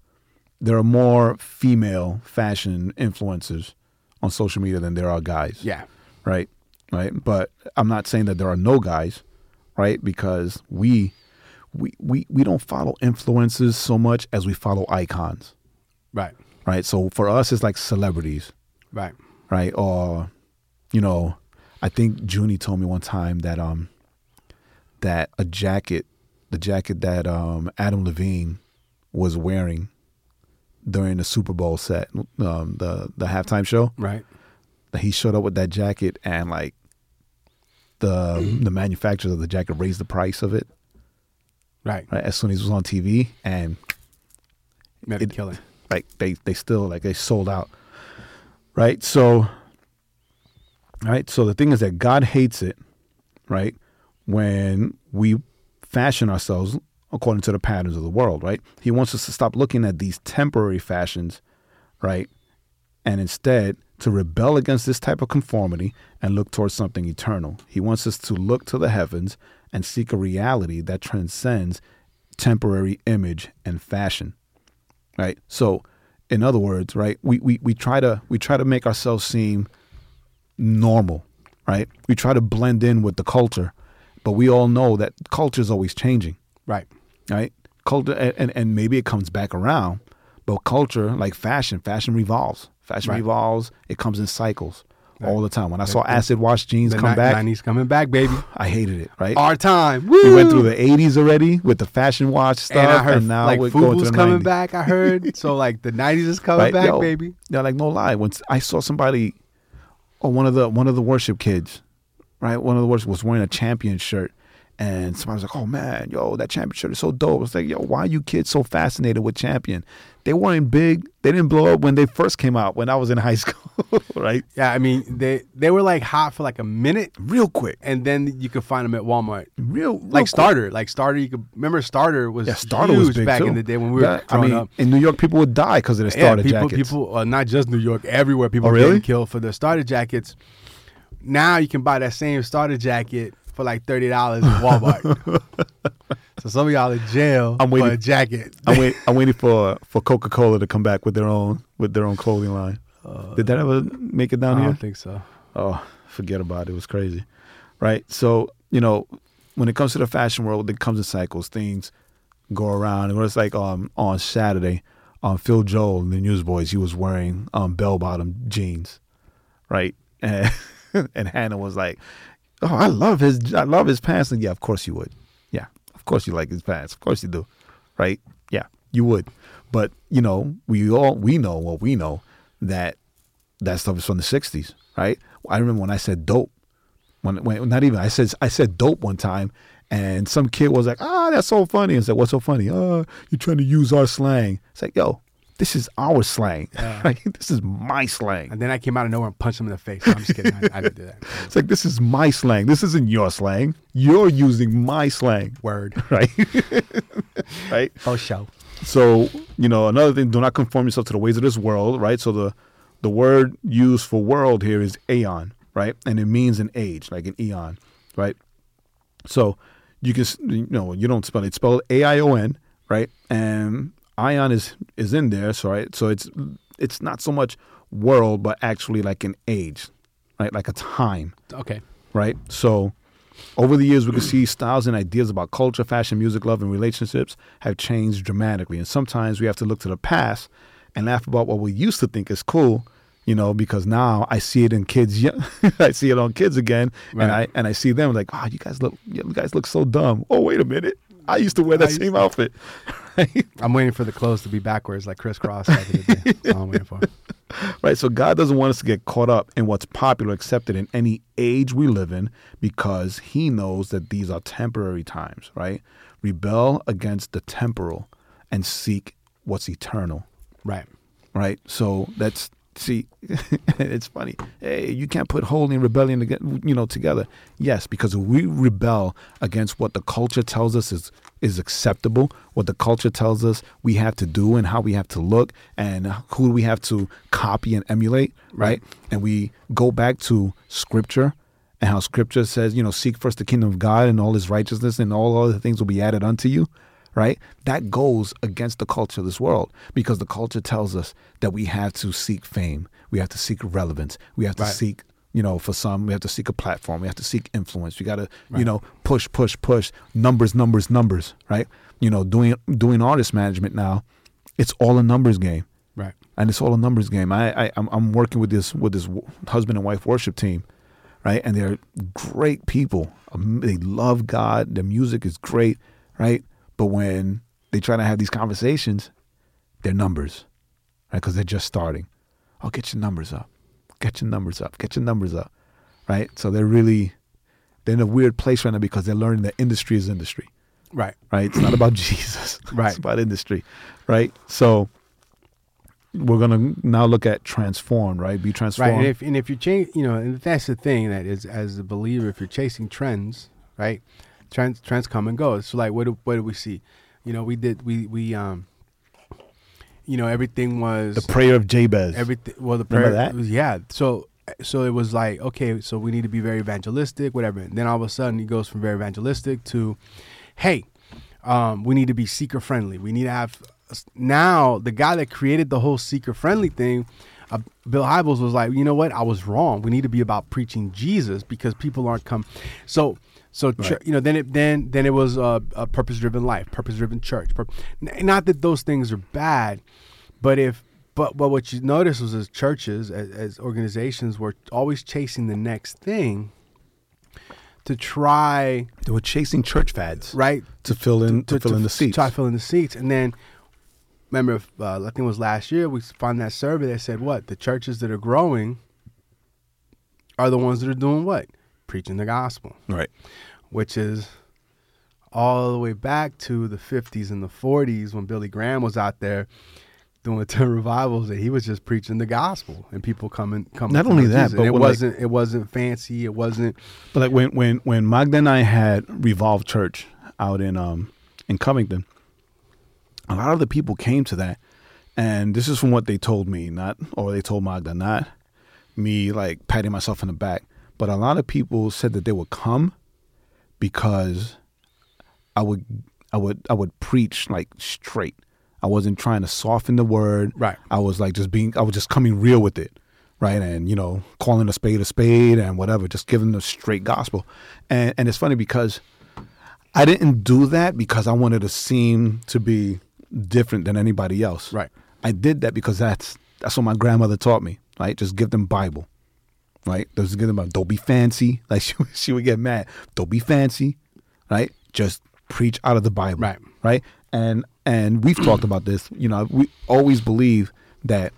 there are more female fashion influencers on social media than there are guys, Yeah. right? Right? But I'm not saying that there are no guys, right? Because we we we we don't follow influencers so much as we follow icons, Right. right? So for us, it's like celebrities, Right. right? Or, you know, I think Junie told me one time that um that a jacket, the jacket that um Adam Levine was wearing during the Super Bowl set, um the the halftime show, Right. that he showed up with that jacket and like the the manufacturers of the jacket raised the price of it Right. right as soon as it was on TV and Made It- killing. like they they still like they sold out right so right so the thing is that god hates it right when we fashion ourselves according to the patterns of the world right? He wants us to stop looking at these temporary fashions right and instead to rebel against this type of conformity and look towards something eternal. He wants us to look to the heavens and seek a reality that transcends temporary image and fashion right? So in other words right we, we we try to we try to make ourselves seem normal right? We try to blend in with the culture but we all know that culture is always changing Right. right culture and, and, and maybe it comes back around but culture like fashion fashion revolves fashion Right. revolves it comes in cycles Right. all the time when i saw acid wash jeans The come ni- back 90s coming back, baby. i hated it right Our time. Woo! we went through the 80s already with the fashion wash stuff and I heard now like we're going to the coming 90s. back. I heard so like the '90s is coming Right, back, yo. baby. Yeah, like no lie. When I saw somebody, or one of the one of the worship kids, right? One of the worship was wearing a champion shirt, and somebody was like, "Oh man, yo, that champion shirt is so dope." It's like, "Yo, why are you kids so fascinated with champion?" They weren't big. They didn't blow up when they first came out when I was in high school, right? Yeah, I mean they they were like hot for like a minute, Real quick, and then you could find them at Walmart. real, real Like quick. starter, like starter. You could remember starter was Yeah, starter was big back too. in the day when we were That- I growing mean, up. in New York, people would die because of the Yeah, starter people, jackets. people, uh, not just New York, everywhere people Oh, really? getting killed for their starter jackets. Now you can buy that same starter jacket for like thirty dollars at Walmart. so some of y'all in jail I'm for waiting- a jacket. I'm, wait, I'm waiting for for Coca Cola to come back with their own with their own clothing line. Did that ever make it Uh, I down don't think so. Oh, forget about it. It was crazy, right? So you know, when it comes to the fashion world, it comes in cycles. Things go around. And it's like um on Saturday, um Phil Joel in the Newsboys, he was wearing um bell bottom jeans, right? And and Hannah was like, "Oh, I love his I love his pants." And yeah, of course you would. Yeah, of course you like his pants. Of course you do, right? Yeah, you would. But you know, we all we know what we know that that stuff is from the '60s, right? I remember when I said dope, when, when not even I said I said dope one time, and some kid was like, "Ah, that's so funny." And said, "What's so funny? Uh, you're trying to use our slang." It's like, yo, this is our slang, right? This is my slang. And then I came out of nowhere and punched him in the face. No, I'm just kidding. I, I didn't do that. It's like this is my slang. This isn't your slang. You're using my slang, Word. right? right. For show. So, you know, another thing, do not conform yourself to the ways of this world, right? So the the word used for world here is aeon, right? And it means an age, like an eon, right? So you can, you know, you don't spell it, it's spelled A I O N, right? And ion is is in there, so right, so it's it's not so much world, but actually like an age, right? Like a time Okay. right? So over the years, we can see styles and ideas about culture, fashion, music, love, and relationships have changed dramatically. And sometimes we have to look to the past and laugh about what we used to think is cool, you know, because now I see it in kids. I see it on kids again, and I and I see them like, oh, you guys look, you guys look so dumb. Oh, wait a minute, I used to wear that same outfit. Right? I'm waiting for the clothes to be backwards like crisscross. back in the day. That's all I'm waiting for. right? So God doesn't want us to get caught up in what's popular, accepted in any age we live in, because He knows that these are temporary times, right? Rebel against the temporal and seek what's eternal, Right. right? So that's see, it's funny. Hey, you can't put holy and rebellion together, you know, together. Yes, because we rebel against what the culture tells us is is acceptable, what the culture tells us we have to do and how we have to look and who we have to copy and emulate, right? And we go back to scripture and how scripture says, you know, seek first the kingdom of God and all his righteousness and all other things will be added unto you right? That goes against the culture of this world because the culture tells us that we have to seek fame, we have to seek relevance, we have to Right. seek, you know, for some, we have to seek a platform, we have to seek influence. We got to, you know, push, push, push, numbers, numbers, numbers, right? You know, doing doing artist management now, it's all a numbers game Right. and it's all a numbers game. I, I I'm, I'm working with this with this husband and wife worship team, right? And they're great people. They love God. Their music is great, right? But when they try to have these conversations, they're numbers, right? Because they're just starting. Oh, get your numbers up. Get your numbers up. Get your numbers up, right? So they're really they're in a weird place right now because they're learning that industry is industry Right. right? It's not about Jesus. Right. It's about industry, right? So we're gonna now look at transform, right? Be Right. transformed. And if and if you change, you know, and that's the thing that is as a believer, if you're chasing trends, right? Trends trends come and go. So like, what do, what do we see? You know, we did we we um. You know, everything was the prayer of Jabez. everything. Well, the Remember prayer that? was yeah. So so it was like okay, so we need to be very evangelistic, whatever. And then all of a sudden, he goes from very evangelistic to, hey, um, we need to be seeker friendly. We need to have now the guy that created the whole seeker friendly thing. Uh, Bill Hybels was like, you know what? I was wrong. We need to be about preaching Jesus because people aren't come. So, so ch- Right. you know, then it then then it was uh, a purpose driven life, purpose driven church. Pur- not that those things are bad, but if but but what you notice was as churches as, as organizations were always chasing the next thing to try they were chasing church fads, right To fill in to, fill in the seats. Try fill in the seats, and then remember, uh, I think it was last year we found that survey that said what the churches that are growing are the ones that are doing what preaching the gospel, right. which is all the way back to the 50s and the 40s when Billy Graham was out there doing tent revivals that he was just preaching the gospel and people coming coming. Not only that, Jesus. but it wasn't it wasn't fancy. It wasn't But like when when when Magda and I had Revolve Church out in um in Covington, a lot of the people came to that, and this is from what they told me, not or they told Magda, not me like patting myself in the back. But a lot of people said that they would come because I would I would I would preach like straight. I wasn't trying to soften the word. Right. I was like just being I was just coming real with it. Right. And, you know, calling a spade a spade and whatever, just giving the straight gospel. And and it's funny because I didn't do that because I wanted to seem to be different than anybody else. Right. I did that because that's that's what my grandmother taught me. Right. Just give them Bible. Right. Just give good a don't be fancy. Like she would- she would get mad. Don't be fancy. Right. Just preach out of the Bible. Right. Right. And and we've talked about this. You know, we always believe that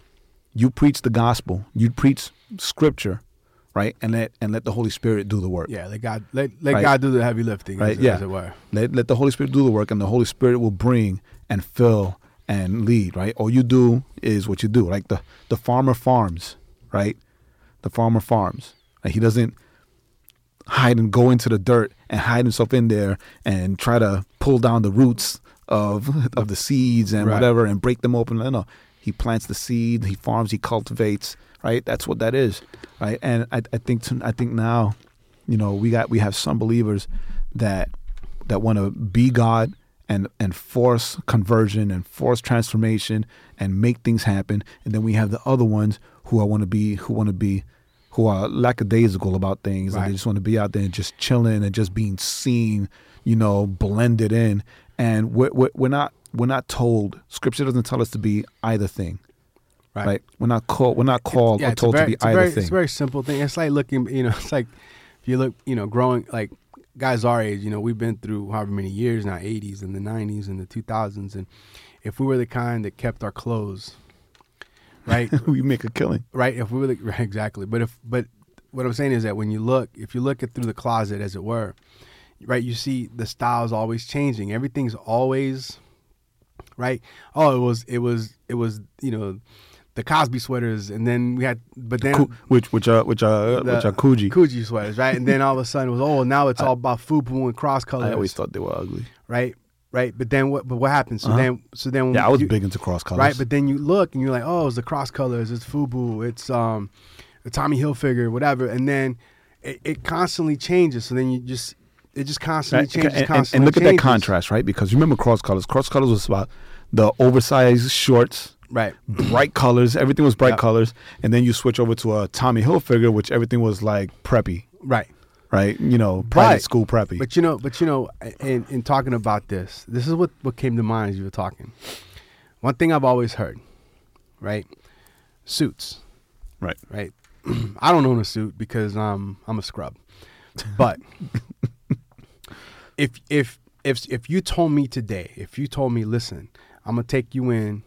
you preach the gospel, you preach scripture, right, and let and let the Holy Spirit do the work. yeah. Let God let let Right. God do the heavy lifting. Right, As, yeah. as it were. Let let the Holy Spirit do the work, and the Holy Spirit will bring and fill and lead. Right. All you do is what you do. Like the the farmer farms. Right. The farmer farms. Like he doesn't hide and go into the dirt and hide himself in there and try to pull down the roots of of the seeds and Right. whatever and break them open. No, no. He plants the seed. He farms. He cultivates. Right. That's what that is. Right. And I, I think to, I think now, you know, we got we have some believers that that want to be God and and force conversion and force transformation and make things happen. And then we have the other ones who are want to be who want to be who are lackadaisical about things and they just want to be out there and just chilling and just being seen, you know, blended in. And we're, we're, we're not we're not told. Scripture doesn't tell us to be either thing, Right. right? We're not called. We're not called yeah, or told very, to be either very, thing. It's a very simple thing. It's like looking, you know, it's like if you look, you know, growing like guys our age, you know, we've been through however many years now, 80s and the 90s and the 2000s, and if we were the kind that kept our clothes, right, we make a killing. right, if we the, right, exactly, but if but what I'm saying is that when you look, if you look at through the closet, as it were, right, you see the style's always changing. Everything's always right. Oh, it was it was it was you know the Cosby sweaters, and then we had, but then which which are which are the which are Coogi. Coogi sweaters, right? And then all of a sudden it was oh now it's all about FUBU and cross colors, I always thought they were ugly. right? Right, but then what? But what happened? So Uh-huh. then, so then, Yeah, I was you- big into cross colors. right? But then you look and you're like, oh, it's the cross colors, it's FUBU, it's um, Tommy Hilfiger, whatever, and then it, it constantly changes. So then you just it just constantly changes, And, constantly and look at that contrast, right? Because you remember cross colors. Cross colors was about the oversized shorts, right? bright colors. Everything was bright Yeah. colors, and then you switch over to a Tommy Hilfiger, which everything was like preppy, Right. Right? You know, private school preppy. But you know, but you know, in in talking about this, this is what what came to mind as you were talking. One thing I've always heard, right? Suits, right. right? I don't own a suit because um I'm a scrub. But if if if if you told me today, if you told me, listen, I'm gonna take you in.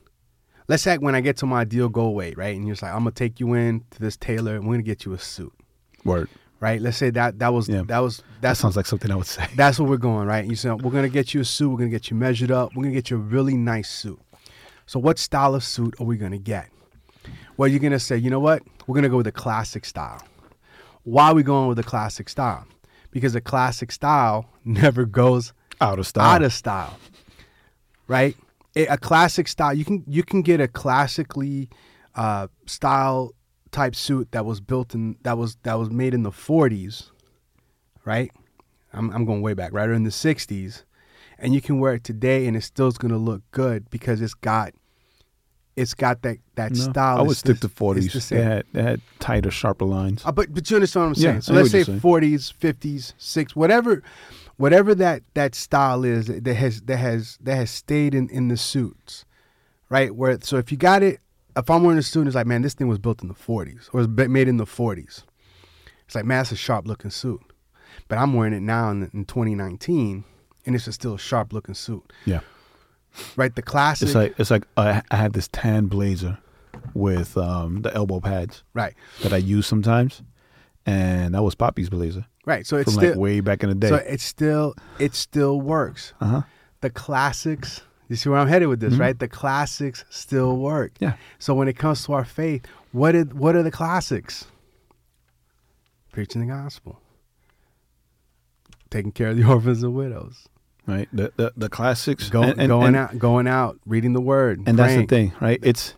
Let's say when I get to my ideal goal weight, right? And you're just like, I'm gonna take you in to this tailor, and we're gonna get you a suit, Word. Right? Let's say that that was Yeah. that was That sounds like something I would say. that's what we're going, right? You said we're gonna get you a suit. We're gonna get you measured up. We're gonna get you a really nice suit. So, what style of suit are we gonna get? Well, you're gonna say, you know what? We're gonna go with the classic style. Why are we going with the classic style? Because the classic style never goes Out of style. out of style, right? A, a classic style. You can you can get a classically uh, style type suit that was built in that was that was made in the 40s, right? I'm I'm going way back, right? Or in the 60s, and you can wear it today, and it still's gonna look good because it's got it's got that that No, style. I would It's stick the- to 40s. it's the They had, they had tighter, sharper lines. Uh, but but you understand what I'm saying. Yeah, so let's say 40s, 50s, 6, whatever, whatever that that style is that has that has that has stayed in in the suits, right? Where so if you got it, if I'm wearing a suit, it's like man, this thing was built in the 40s or was made in the 40s. It's like man, that's a sharp looking suit, but I'm wearing it now in, in 2019, and it's a still a sharp looking suit, Yeah. right? The classic, It's like it's like I, I had this tan blazer with um, the elbow pads right, that I use sometimes, and that was Poppy's blazer. Right. So it's from still like way back in the day. so it still it still works. uh huh. The classics. You see where I'm headed with this, Mhm. right? The classics still work. Yeah. So when it comes to our faith, what did what are the classics? Preaching the gospel. Taking care of the orphans and widows. Right. The the, the classics. Go, and- and- going and- out going out, reading the word. and that's the thing, right? It's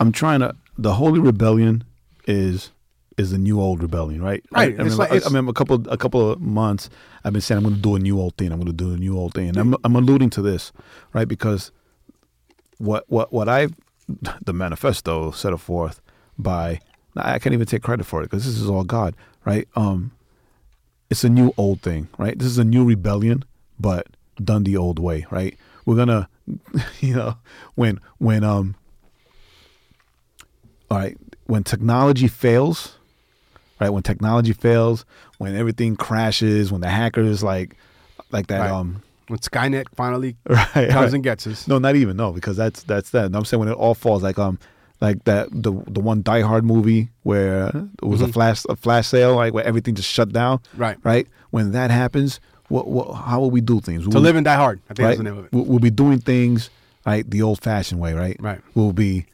I'm trying to the holy rebellion is is the new old rebellion, right? Right, I, I remember, like- I- I, remember a couple a couple of months I've been saying I'm going to do a new old thing. I'm going to do a new old thing, and I'm I'm alluding to this, right? Because what what what I the manifesto set forth by I can't even take credit for it because this is all God, right? Um, it's a new old thing, right? This is a new rebellion, but done the old way, right? We're gonna, you know, when when um, all right, when technology fails, right? When technology fails, when everything crashes, when the hackers like, like that, Right. um, When Skynet finally right, comes right. and gets us. No, not even no, because that's that's that. No, I'm saying when it all falls, like um, like that the the one Die Hard movie where it was a Mhm. flash a flash sale, like where everything just shut down, Right. right? When that happens, what, what how will we do things? To We'll- live and die hard. I think right? that's the name of it. We'll, we'll be doing things right the old fashioned way, right? Right. We'll be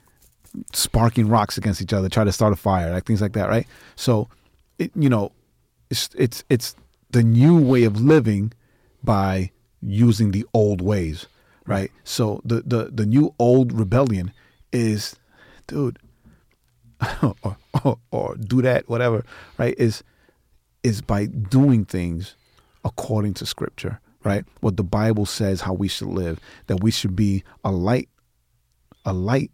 sparking rocks against each other, try to start a fire, like things like that, right? So, it, you know, it's it's it's the new way of living by using the old ways, right? So the the the new old rebellion is, dude, or, or or do that whatever, right? Is is by doing things according to scripture, right? What the Bible says how we should live, that we should be a light, a light,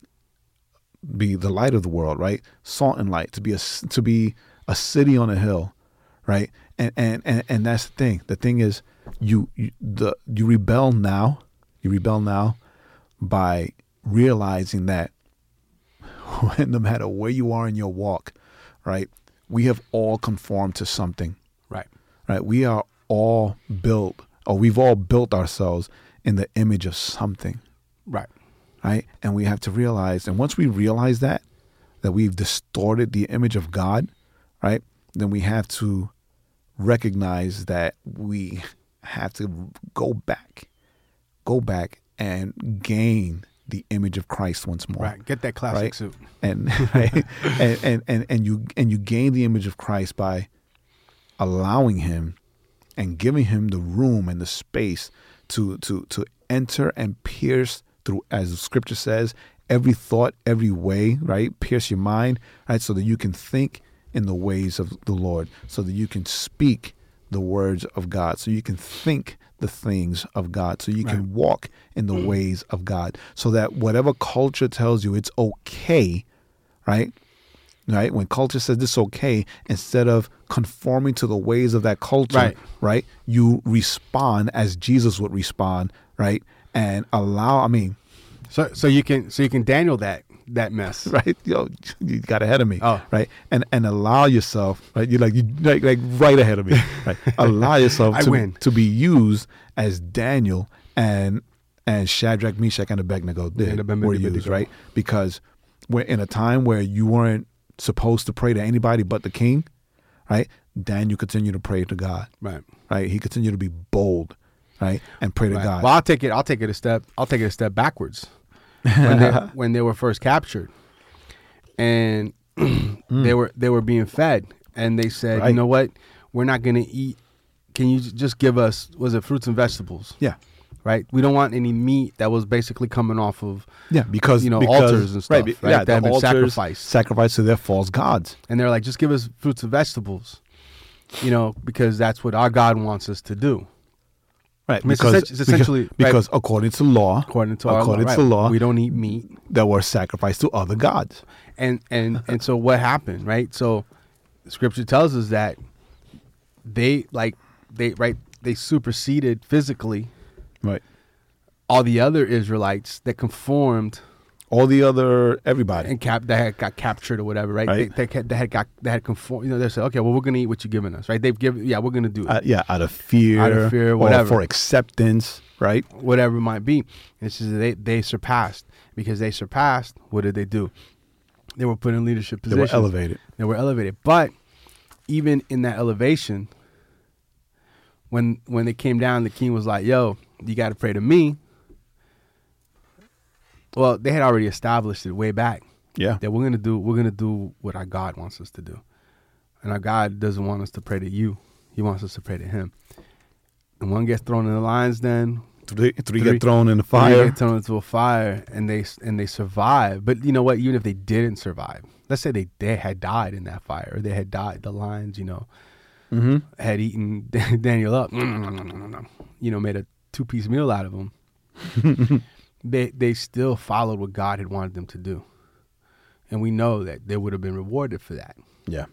be the light of the world, right? Salt and light, to be a to be a city on a hill, right? And and and, and that's the thing. The thing is, you, you the you rebel now, you rebel now by realizing that no matter where you are in your walk, right? We have all conformed to something Right. right? We are all built, or we've all built ourselves in the image of something, Right. Right? And we have to realize, and once we realize that, that we've distorted the image of God, right? Then we have to recognize that we have to go back, go back and gain the image of Christ once more Right. Get that classic Right. suit. and, right? and and and and you and you gain the image of Christ by allowing him and giving him the room and the space to to to enter and pierce through as the scripture says every thought every way right pierce your mind right so that you can think in the ways of the Lord so that you can speak the words of God so you can think the things of God so you Right. can walk in the mm. ways of God so that whatever culture tells you it's okay right right when culture says this is okay instead of conforming to the ways of that culture Right. right you respond as Jesus would respond right and allow I mean So so you can so you can Daniel that that mess. right yo you got ahead of me Oh. right and and allow yourself right you're like you like, like right ahead of me right allow yourself to, win. to be used as Daniel and and Shadrach Meshach and Abednego did Abednego were used right because we're in a time where you weren't supposed to pray to anybody but the king right Daniel continued to pray to God Right. right he continued to be bold right and pray to Right. God Well, I'll take it. I'll take it a step. I'll take it a step backwards. When they, when they were first captured, and they were they were being fed, and they said, "You know what? We're not going to eat. Can you just give us was it fruits and vegetables? yeah Right. We don't want any meat that was basically coming off of, Yeah, because You know, because, altars and stuff, be- right, Yeah, that the have been altars sacrificed. sacrificed to their false gods. and they're like, just give us fruits and vegetables, you know, because that's what our God wants us to do. Right, I mean, it's because, it's essentially- because, because according to law, According to according law, to right, law, we don't eat meat. that were sacrificed to other gods. and and and so what happened right so scripture tells us that they like they right they superseded physically Right, all the other israelites that conformed all the other everybody. and cap that had got captured or whatever right, Right. They, they, they had got they had conformed you know they said okay well we're gonna eat what you're giving us right they've given yeah we're gonna do it Uh, yeah, out of fear, Out of fear, whatever. for acceptance. Right, whatever it might be it's just they they surpassed because they surpassed what did they do they were put in leadership position. they positions were elevated. They were elevated. But even in that elevation, when when it came down, the king was like, "Yo, you got to pray to me." Well, they had already established it way back Yeah. that we're gonna do we're gonna do what our God wants us to do, and our God doesn't want us to pray to you; He wants us to pray to Him. And one gets thrown in the lions, then Three, three, Three- get thrown in the Three fire. get thrown into a fire, and they and they survive. But you know what? Even if they didn't survive, let's say they they had died in that fire, or they had died, the lions, you know, Mm-hmm. had eaten Daniel up, you know, made a two piece meal out of him. they they still followed what God had wanted them to do, and we know that they would have been rewarded for that. Yeah.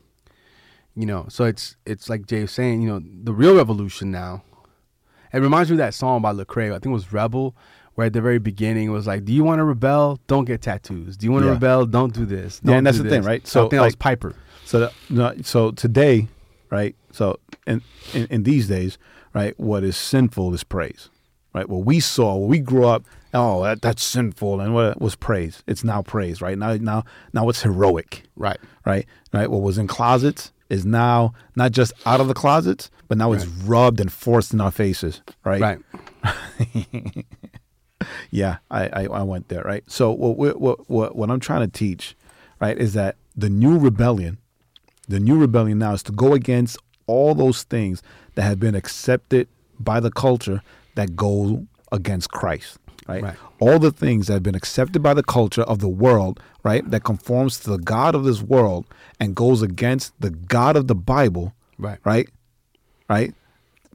You know, so it's it's like Jae was saying, you know, the real revolution now. It reminds me of that song by Lecrae. I think it was Rebel, where at the very beginning it was like, "Do you want to rebel? Don't get tattoos. Do you want to Yeah. rebel? Don't do this." Yeah, Don't and that's the thing, right? So I think that was like- Piper. So, the, no, so today, right? So, in, in in these days, right? What is sinful is praise, right? What we saw, what we grew up, oh, that, that's sinful, and what was praise? It's now praise, right? Now, now, now it's heroic, Right. right? Right. What was in closets is now not just out of the closets, but now it's rubbed and forced in our faces, right? Right. Yeah, I, I, I went there, right? So what, what what what I'm trying to teach, right, is that the new rebellion, the new rebellion now is to go against all those things that have been accepted by the culture that go against Christ, right? Right. All the things that have been accepted by the culture of the world, right, that conforms to the God of this world and goes against the God of the Bible, Right. right? Right?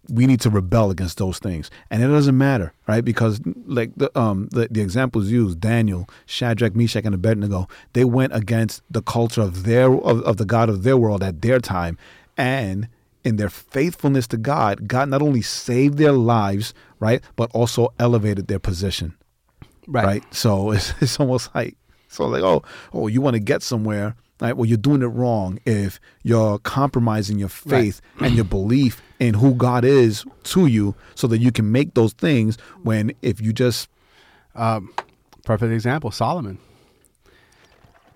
We need to rebel against those things. And it doesn't matter, right? Because like the um the, the examples used, Daniel, Shadrach, Meshach, and Abednego, they went against the culture of their of, of the God of their world at their time. And in their faithfulness to God, God not only saved their lives, right, but also elevated their position Right. right? So it's it's almost like so like oh oh you want to get somewhere, right? Well, you're doing it wrong if you're compromising your faith and your belief in who God is to you, so that you can make those things. When if you just Um, perfect example, Solomon.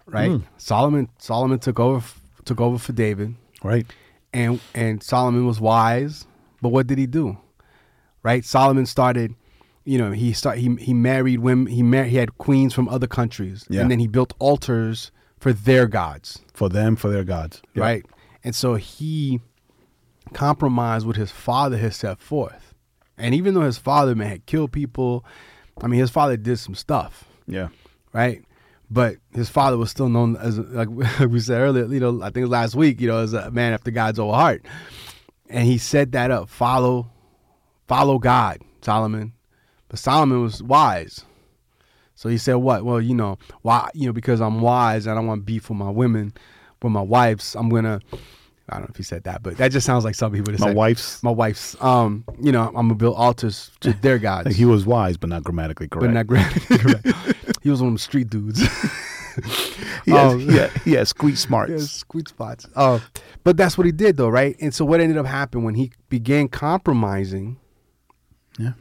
Right. Mm. Solomon. Solomon took over. Took over for David. right, and and Solomon was wise, but what did he do? Right? Solomon started, you know, he start he he married women, he mar- he had queens from other countries, Yeah. and then he built altars for their gods, for them for their gods, Yeah. right? And so he compromised what his father had set forth, and even though his father man had killed people, I mean, his father did some stuff, Yeah, right? But his father was still known as, like we said earlier, you know, I think it was last week, you know, as a man after God's own heart. And he set that up follow, follow God, Solomon. But Solomon was wise. So he said, what? Well, you know, why, you know, because I'm wise and I don't want beef with my women, with my wives, I'm going to, I don't know if he said that, but that just sounds like would have my said. wife's My wife's, um, you know, I'm going to build altars to their gods. like he was wise, but not grammatically correct. but not granted. correct. He was one of them street dudes. he, had, he had squeak smarts. Yeah, sweet spots. Uh, but that's what he did, though, right? And so, what ended up happening when he began compromising? Yeah.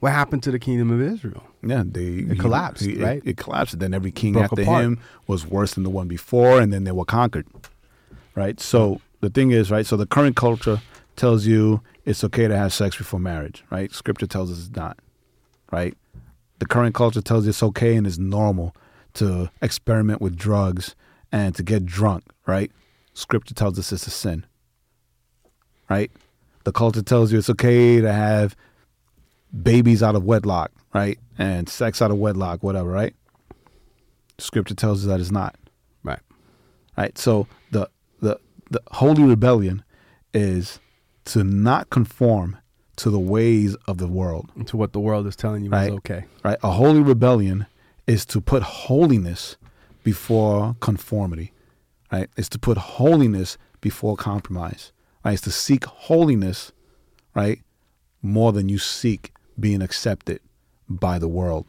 What happened to the kingdom of Israel? Yeah, they It collapsed, he- right? It, it collapsed. And then every king Broke after apart. him was worse than the one before, and then they were conquered. Right. So the thing is, right. So the current culture tells you it's okay to have sex before marriage. Right. Scripture tells us it's not. Right. The current culture tells you it's okay and it's normal to experiment with drugs and to get drunk. Right. Scripture tells us it's a sin. Right. The culture tells you it's okay to have babies out of wedlock, right? And sex out of wedlock, whatever, right? Scripture tells us that it's not. Right. Right. So the the the holy rebellion is to not conform to the ways of the world. To what the world is telling you Right. is okay. Right? A holy rebellion is to put holiness before conformity. Right? It's to put holiness before compromise. Right? It's to seek holiness, right? More than you seek being accepted by the world.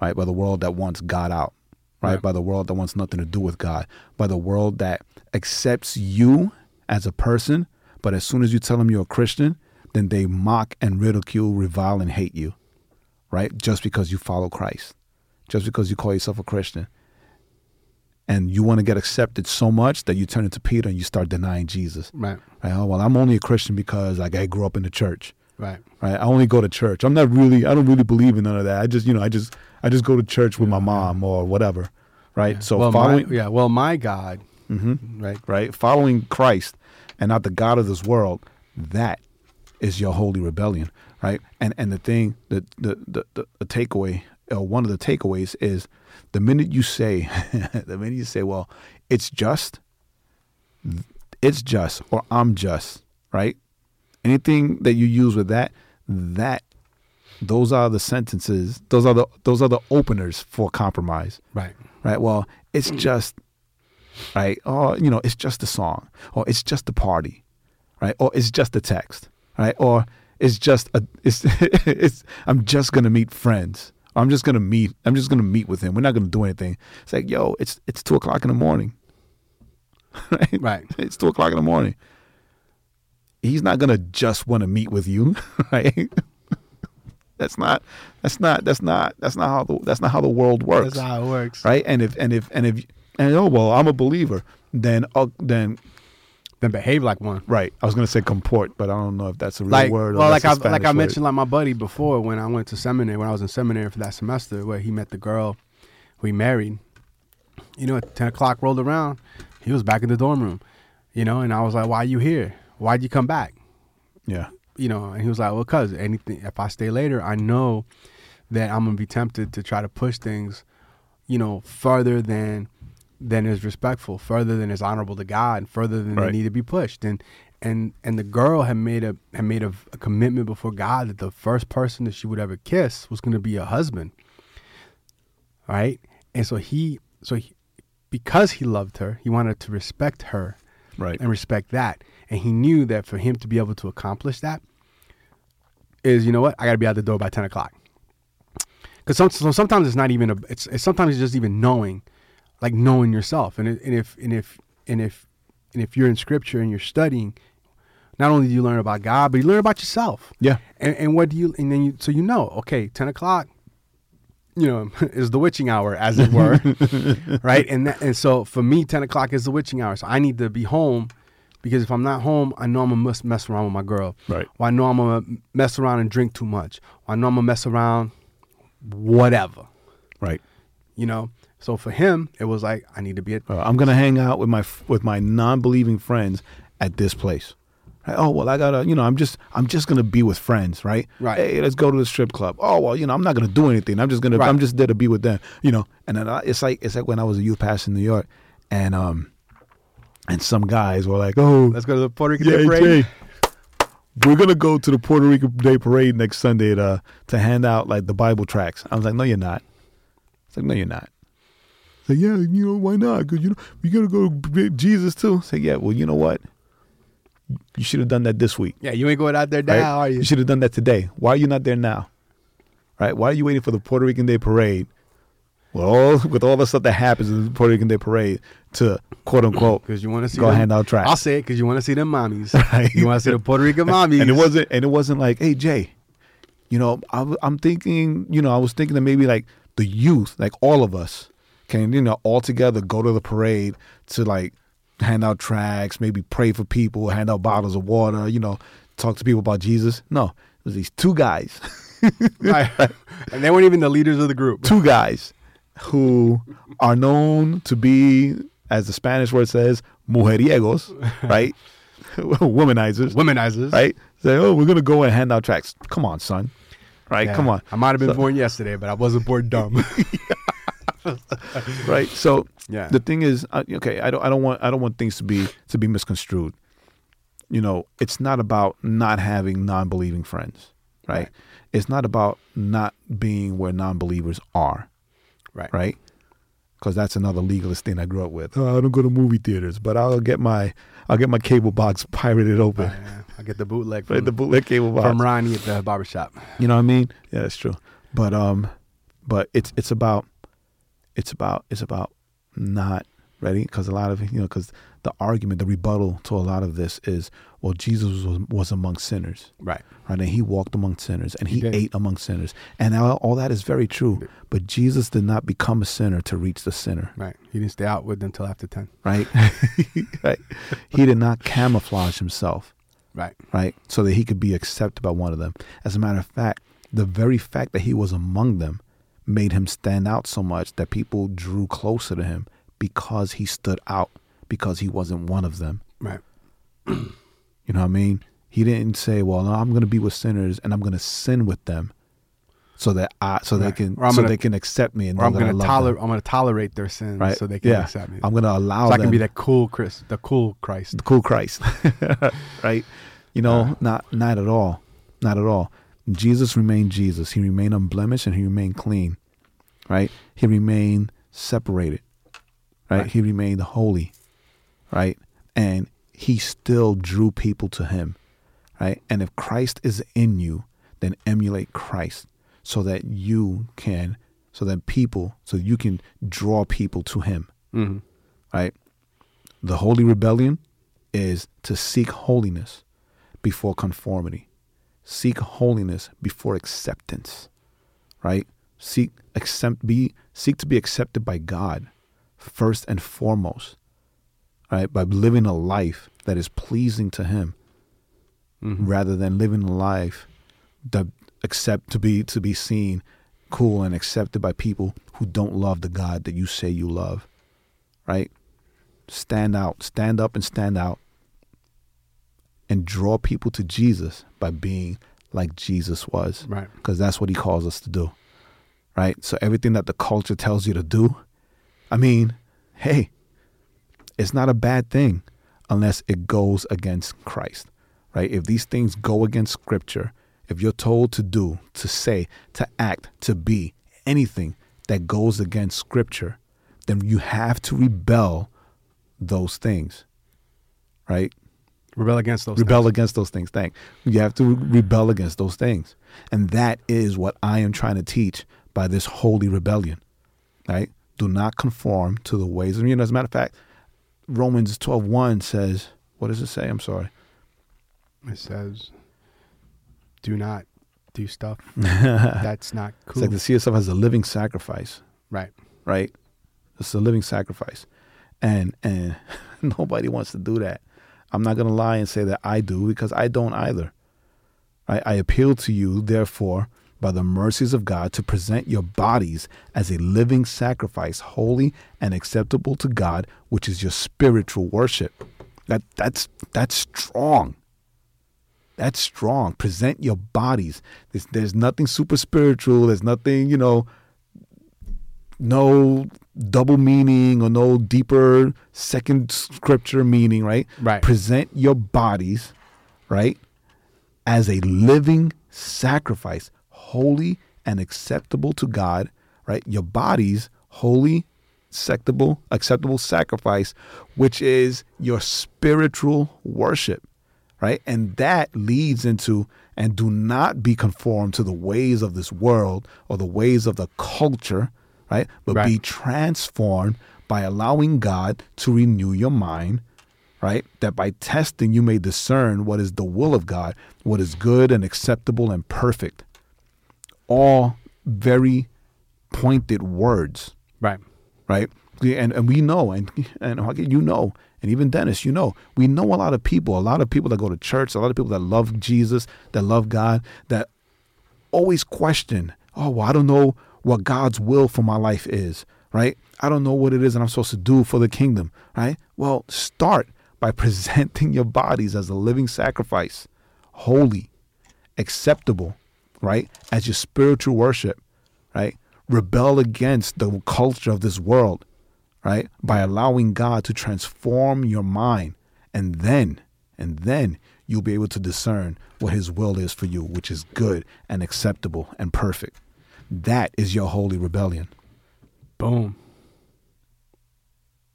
Right? By the world that wants God out. Right? Right. By the world that wants nothing to do with God. By the world that accepts you as a person, but as soon as you tell them you're a Christian, then they mock and ridicule, revile, and hate you right? Just because you follow Christ, just because you call yourself a Christian. and you want to get accepted so much that you turn into Peter and you start denying Jesus. Right. Right? Oh, well, I'm only a Christian because like I grew up in the church. Right. Right? I only go to church. I'm not really. I don't really believe in none of that. I just, you know, I just, I just go to church with my mom or whatever. Right? So well, following, my, yeah. Well, my God. Mhm. Right. right? Following Christ and not the God of this world, that is your holy rebellion, right? And and the thing, the the the, the, the takeaway, or one of the takeaways is the minute you say, the minute you say, well, it's just, it's just, or I'm just, right? Anything that you use with that, that, those are the sentences. Those are the those are the openers for compromise Right. right? Well, it's just, right? Or, you know, it's just a song, or it's just a party, right? Or it's just a text, right? Or it's just a, it's, it's, I'm just gonna meet friends. I'm just gonna meet, I'm just gonna meet with him. We're not gonna do anything. It's like, yo, it's, it's two o'clock in the morning, right? Right. It's two o'clock in the morning. He's not gonna just want to meet with you, right? That's not. That's not. That's not. That's not how the. That's not how the world works That's how it works. right? And if and if and if and oh well, I'm a believer. Then uh, then Then behave like one. right. I was gonna say comport, but I don't know if that's a real like word. Or well, like I like I Spanish word. mentioned, like my buddy before when I went to seminary, when I was in seminary for that semester, where he met the girl we married. You know, at ten o'clock rolled around, he was back in the dorm room. You know, and I was like, "Why are you here? Why'd you come back?" Yeah, You know, and he was like, "Well, cause anything. If I stay later, I know that I'm gonna be tempted to try to push things, you know, further than than is respectful, further than is honorable to God, and further than Right. they need to be pushed." And and and the girl had made a had made a, a commitment before God that the first person that she would ever kiss was gonna be a husband. Right, and so he so he, because he loved her, he wanted to respect her right. and respect that. And he knew that for him to be able to accomplish that is, you know what, I got to be out the door by ten o'clock. Because some, so sometimes it's not even a. It's, it's sometimes it's just even knowing, like knowing yourself. And and if and if and if and if you're in scripture and you're studying, not only do you learn about God, but you learn about yourself. Yeah, And, and what do you? And then you so you know, okay, ten o'clock. You know, is the witching hour, as it were, right? And that, and so for me, ten o'clock is the witching hour. So I need to be home because if I'm not home, I know I'm gonna mess, mess around with my girl. Right. Or I know I'm gonna mess around and drink too much. Or I know I'm gonna mess around, whatever. right. You know. So for him, it was like I need to be at. Uh, I'm gonna hang out with my with my non-believing friends at this place. Right? Oh well, I gotta, you know, I'm just I'm just gonna be with friends, right? Right. Hey, let's go to the strip club. Oh well, you know, I'm not gonna do anything. I'm just gonna Right. I'm just there to be with them, you know. And then I, it's like it's like when I was a youth pastor in New York, and um, and some guys were like, oh, Let's go to the Puerto Rican yeah, Day Parade. Jae, we're gonna go to the Puerto Rican Day Parade next Sunday to to hand out like the Bible tracts. I was like, no, you're not. It's like, no, you're not. It's like, yeah, you know, why not? Because you know, we gotta go to Jesus too. Say, yeah, well, you know what? You should have done that this week. Yeah, you ain't going out there Right? now, are you? You should have done that today. Why are you not there now? Right? Why are you waiting for the Puerto Rican Day Parade? With all with all the stuff that happens in the Puerto Rican Day Parade to quote unquote Because you want to see go them- hand out tracts. I'll say it because you want to see them mommies. Right. You want to see the Puerto Rican mommies. And it wasn't and it wasn't like, hey Jae, you know, I, am thinking, you know, I was thinking that maybe like the youth, like all of us, can you know all together go to the parade to like hand out tracts, maybe pray for people, hand out bottles of water, you know, talk to people about Jesus. No, it was these two guys, Right. and they weren't even the leaders of the group. two guys who are known to be, as the Spanish word says, mujeriegos, right? Womanizers. Womanizers. right? Say, oh, we're gonna go and hand out tracks. Come on, son. Right? Yeah. Come on. I might have been So- born yesterday, but I wasn't born dumb. Right. So Yeah. the thing is, uh, okay, I don't, I don't want, I don't want things to be to be misconstrued. You know, it's not about not having non-believing friends, right? Right. It's not about not being where non-believers are, right. right? Because that's another legalist thing I grew up with. Oh, I don't go to movie theaters, but I'll get my, I'll get my cable box pirated open, Right, yeah. I get the bootleg from. The bootleg cable box. from Ronnie at the barbershop. You know what I mean? Yeah, that's true. But um, but it's it's about it's about it's about not ready because a lot of you know because the argument, the rebuttal to a lot of this is, well, Jesus was, was among sinners, Right. right? And he walked among sinners and He he, ate among sinners. And all, all that is very true. But Jesus did not become a sinner to reach the sinner, Right. He didn't stay out with them until after 10. right? right? He did not camouflage himself, Right. right? So that he could be accepted by one of them. As a matter of fact, the very fact that he was among them made him stand out so much that people drew closer to him because he stood out, because he wasn't one of them. Right. You know what I mean? He didn't say, "Well, no, I'm going to be with sinners and I'm going to sin with them, so that I, so they can, so gonna- they can accept me and Or I'm know that I gonna tolerate. I'm gonna tolerate their sins Right? so they can yeah. accept me. I'm going to allow so I can be that cool Chris, the cool Christ. the cool Christ, right? You know, Uh. not not at all, not at all. Jesus remained Jesus. He remained unblemished and he remained clean, right? He remained separated, right? Right. He remained holy, right? And he still drew people to him, right? And if Christ is in you, then emulate Christ so that you can, so that people, so you can draw people to him hmm right? The holy rebellion is to seek holiness before conformity. Seek holiness before acceptance, right? Seek accept be seek to be accepted by God first and foremost, right? By living a life that is pleasing to Him, hmm rather than living a life that accept to be to be seen cool and accepted by people who don't love the God that you say you love, right? Stand out, stand up and stand out and draw people to Jesus by being like Jesus was Right. because that's what he calls us to do. Right? So everything that the culture tells you to do, I mean, hey, it's not a bad thing unless it goes against Christ. Right? If these things go against scripture, if you're told to do, to say, to act, to be anything that goes against scripture, then you have to rebel those things. Right? Rebel against those. rebel things. against those things. Thank. You have to rebel against those things, and that is what I am trying to teach by this holy rebellion. Right? Do not conform to the ways of you know. As a matter of fact, Romans twelve one says, "What does it say?" I'm sorry. It says, "Do not do stuff that's not It's cool." like to see yourself as a living sacrifice. right. Right? It's a living sacrifice, and and nobody wants to do that. I'm not gonna lie and say that I do because I don't either. I, I appeal to you, therefore, by the mercies of God, to present your bodies as a living sacrifice, holy and acceptable to God, which is your spiritual worship. That that's that's strong. That's strong. Present your bodies. There's, there's nothing super spiritual. There's nothing, you know, no double meaning or no deeper second scripture meaning, right? Right. Present your bodies, right, as a living sacrifice, holy and acceptable to God, right? Your bodies, holy, acceptable, acceptable sacrifice, which is your spiritual worship, right? And that leads into and do not be conformed to the ways of this world or the ways of the culture, right? But be transformed by allowing God to renew your mind, right? That by testing you may discern what is the will of God, what is good and acceptable and perfect. All very pointed words, Right. right? And and we know, and and you know, and even Dennis, you know, we know a lot of people, a lot of people that go to church, a lot of people that love Jesus, that love God, that always question, oh, well, I don't know what God's will for my life is, right? I don't know what it is that I'm supposed to do for the kingdom, right? Well, start by presenting your bodies as a living sacrifice, holy, acceptable, right? As your spiritual worship, right? Rebel against the culture of this world, right? By allowing God to transform your mind. And then, and then you'll be able to discern what his will is for you, which is good and acceptable and perfect. That is your holy rebellion. Boom.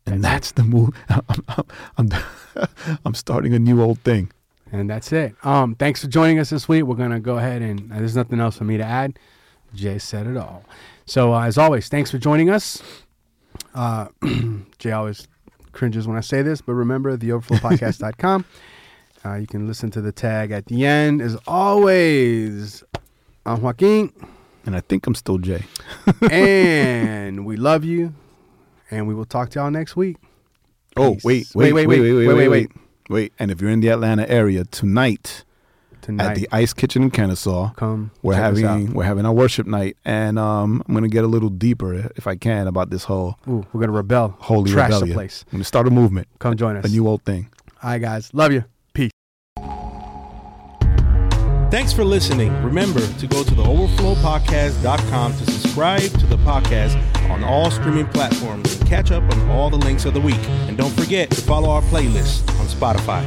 And that's the move. I'm, I'm, I'm, I'm starting a new old thing. And that's it. Um, thanks for joining us this week. We're gonna go ahead and uh, there's nothing else for me to add. Jae said it all. So uh, as always, thanks for joining us. Uh, Jae always cringes when I say this, but remember theoverflowpodcast.com. uh, you can listen to the tag at the end. As always, I'm Joaquin, And I think I'm still Jae. and we love you, and we will talk to y'all next week. Oh, wait, Wait, wait, wait, wait, wait, wait, wait, wait, wait, wait. And if you're in the Atlanta area tonight, Tonight, at the Ice Kitchen in Kennesaw, come we're having we're having our worship night, and um, I'm gonna get a little deeper if I can about this whole. Ooh, we're gonna rebel. holy Trash rebellion. the place. I'm gonna start a movement, Come join us. a new old thing. All right, guys. Love you. Thanks for listening. Remember to go to theoverflowpodcast.com to subscribe to the podcast on all streaming platforms and catch up on all the links of the week. And don't forget to follow our playlist on Spotify.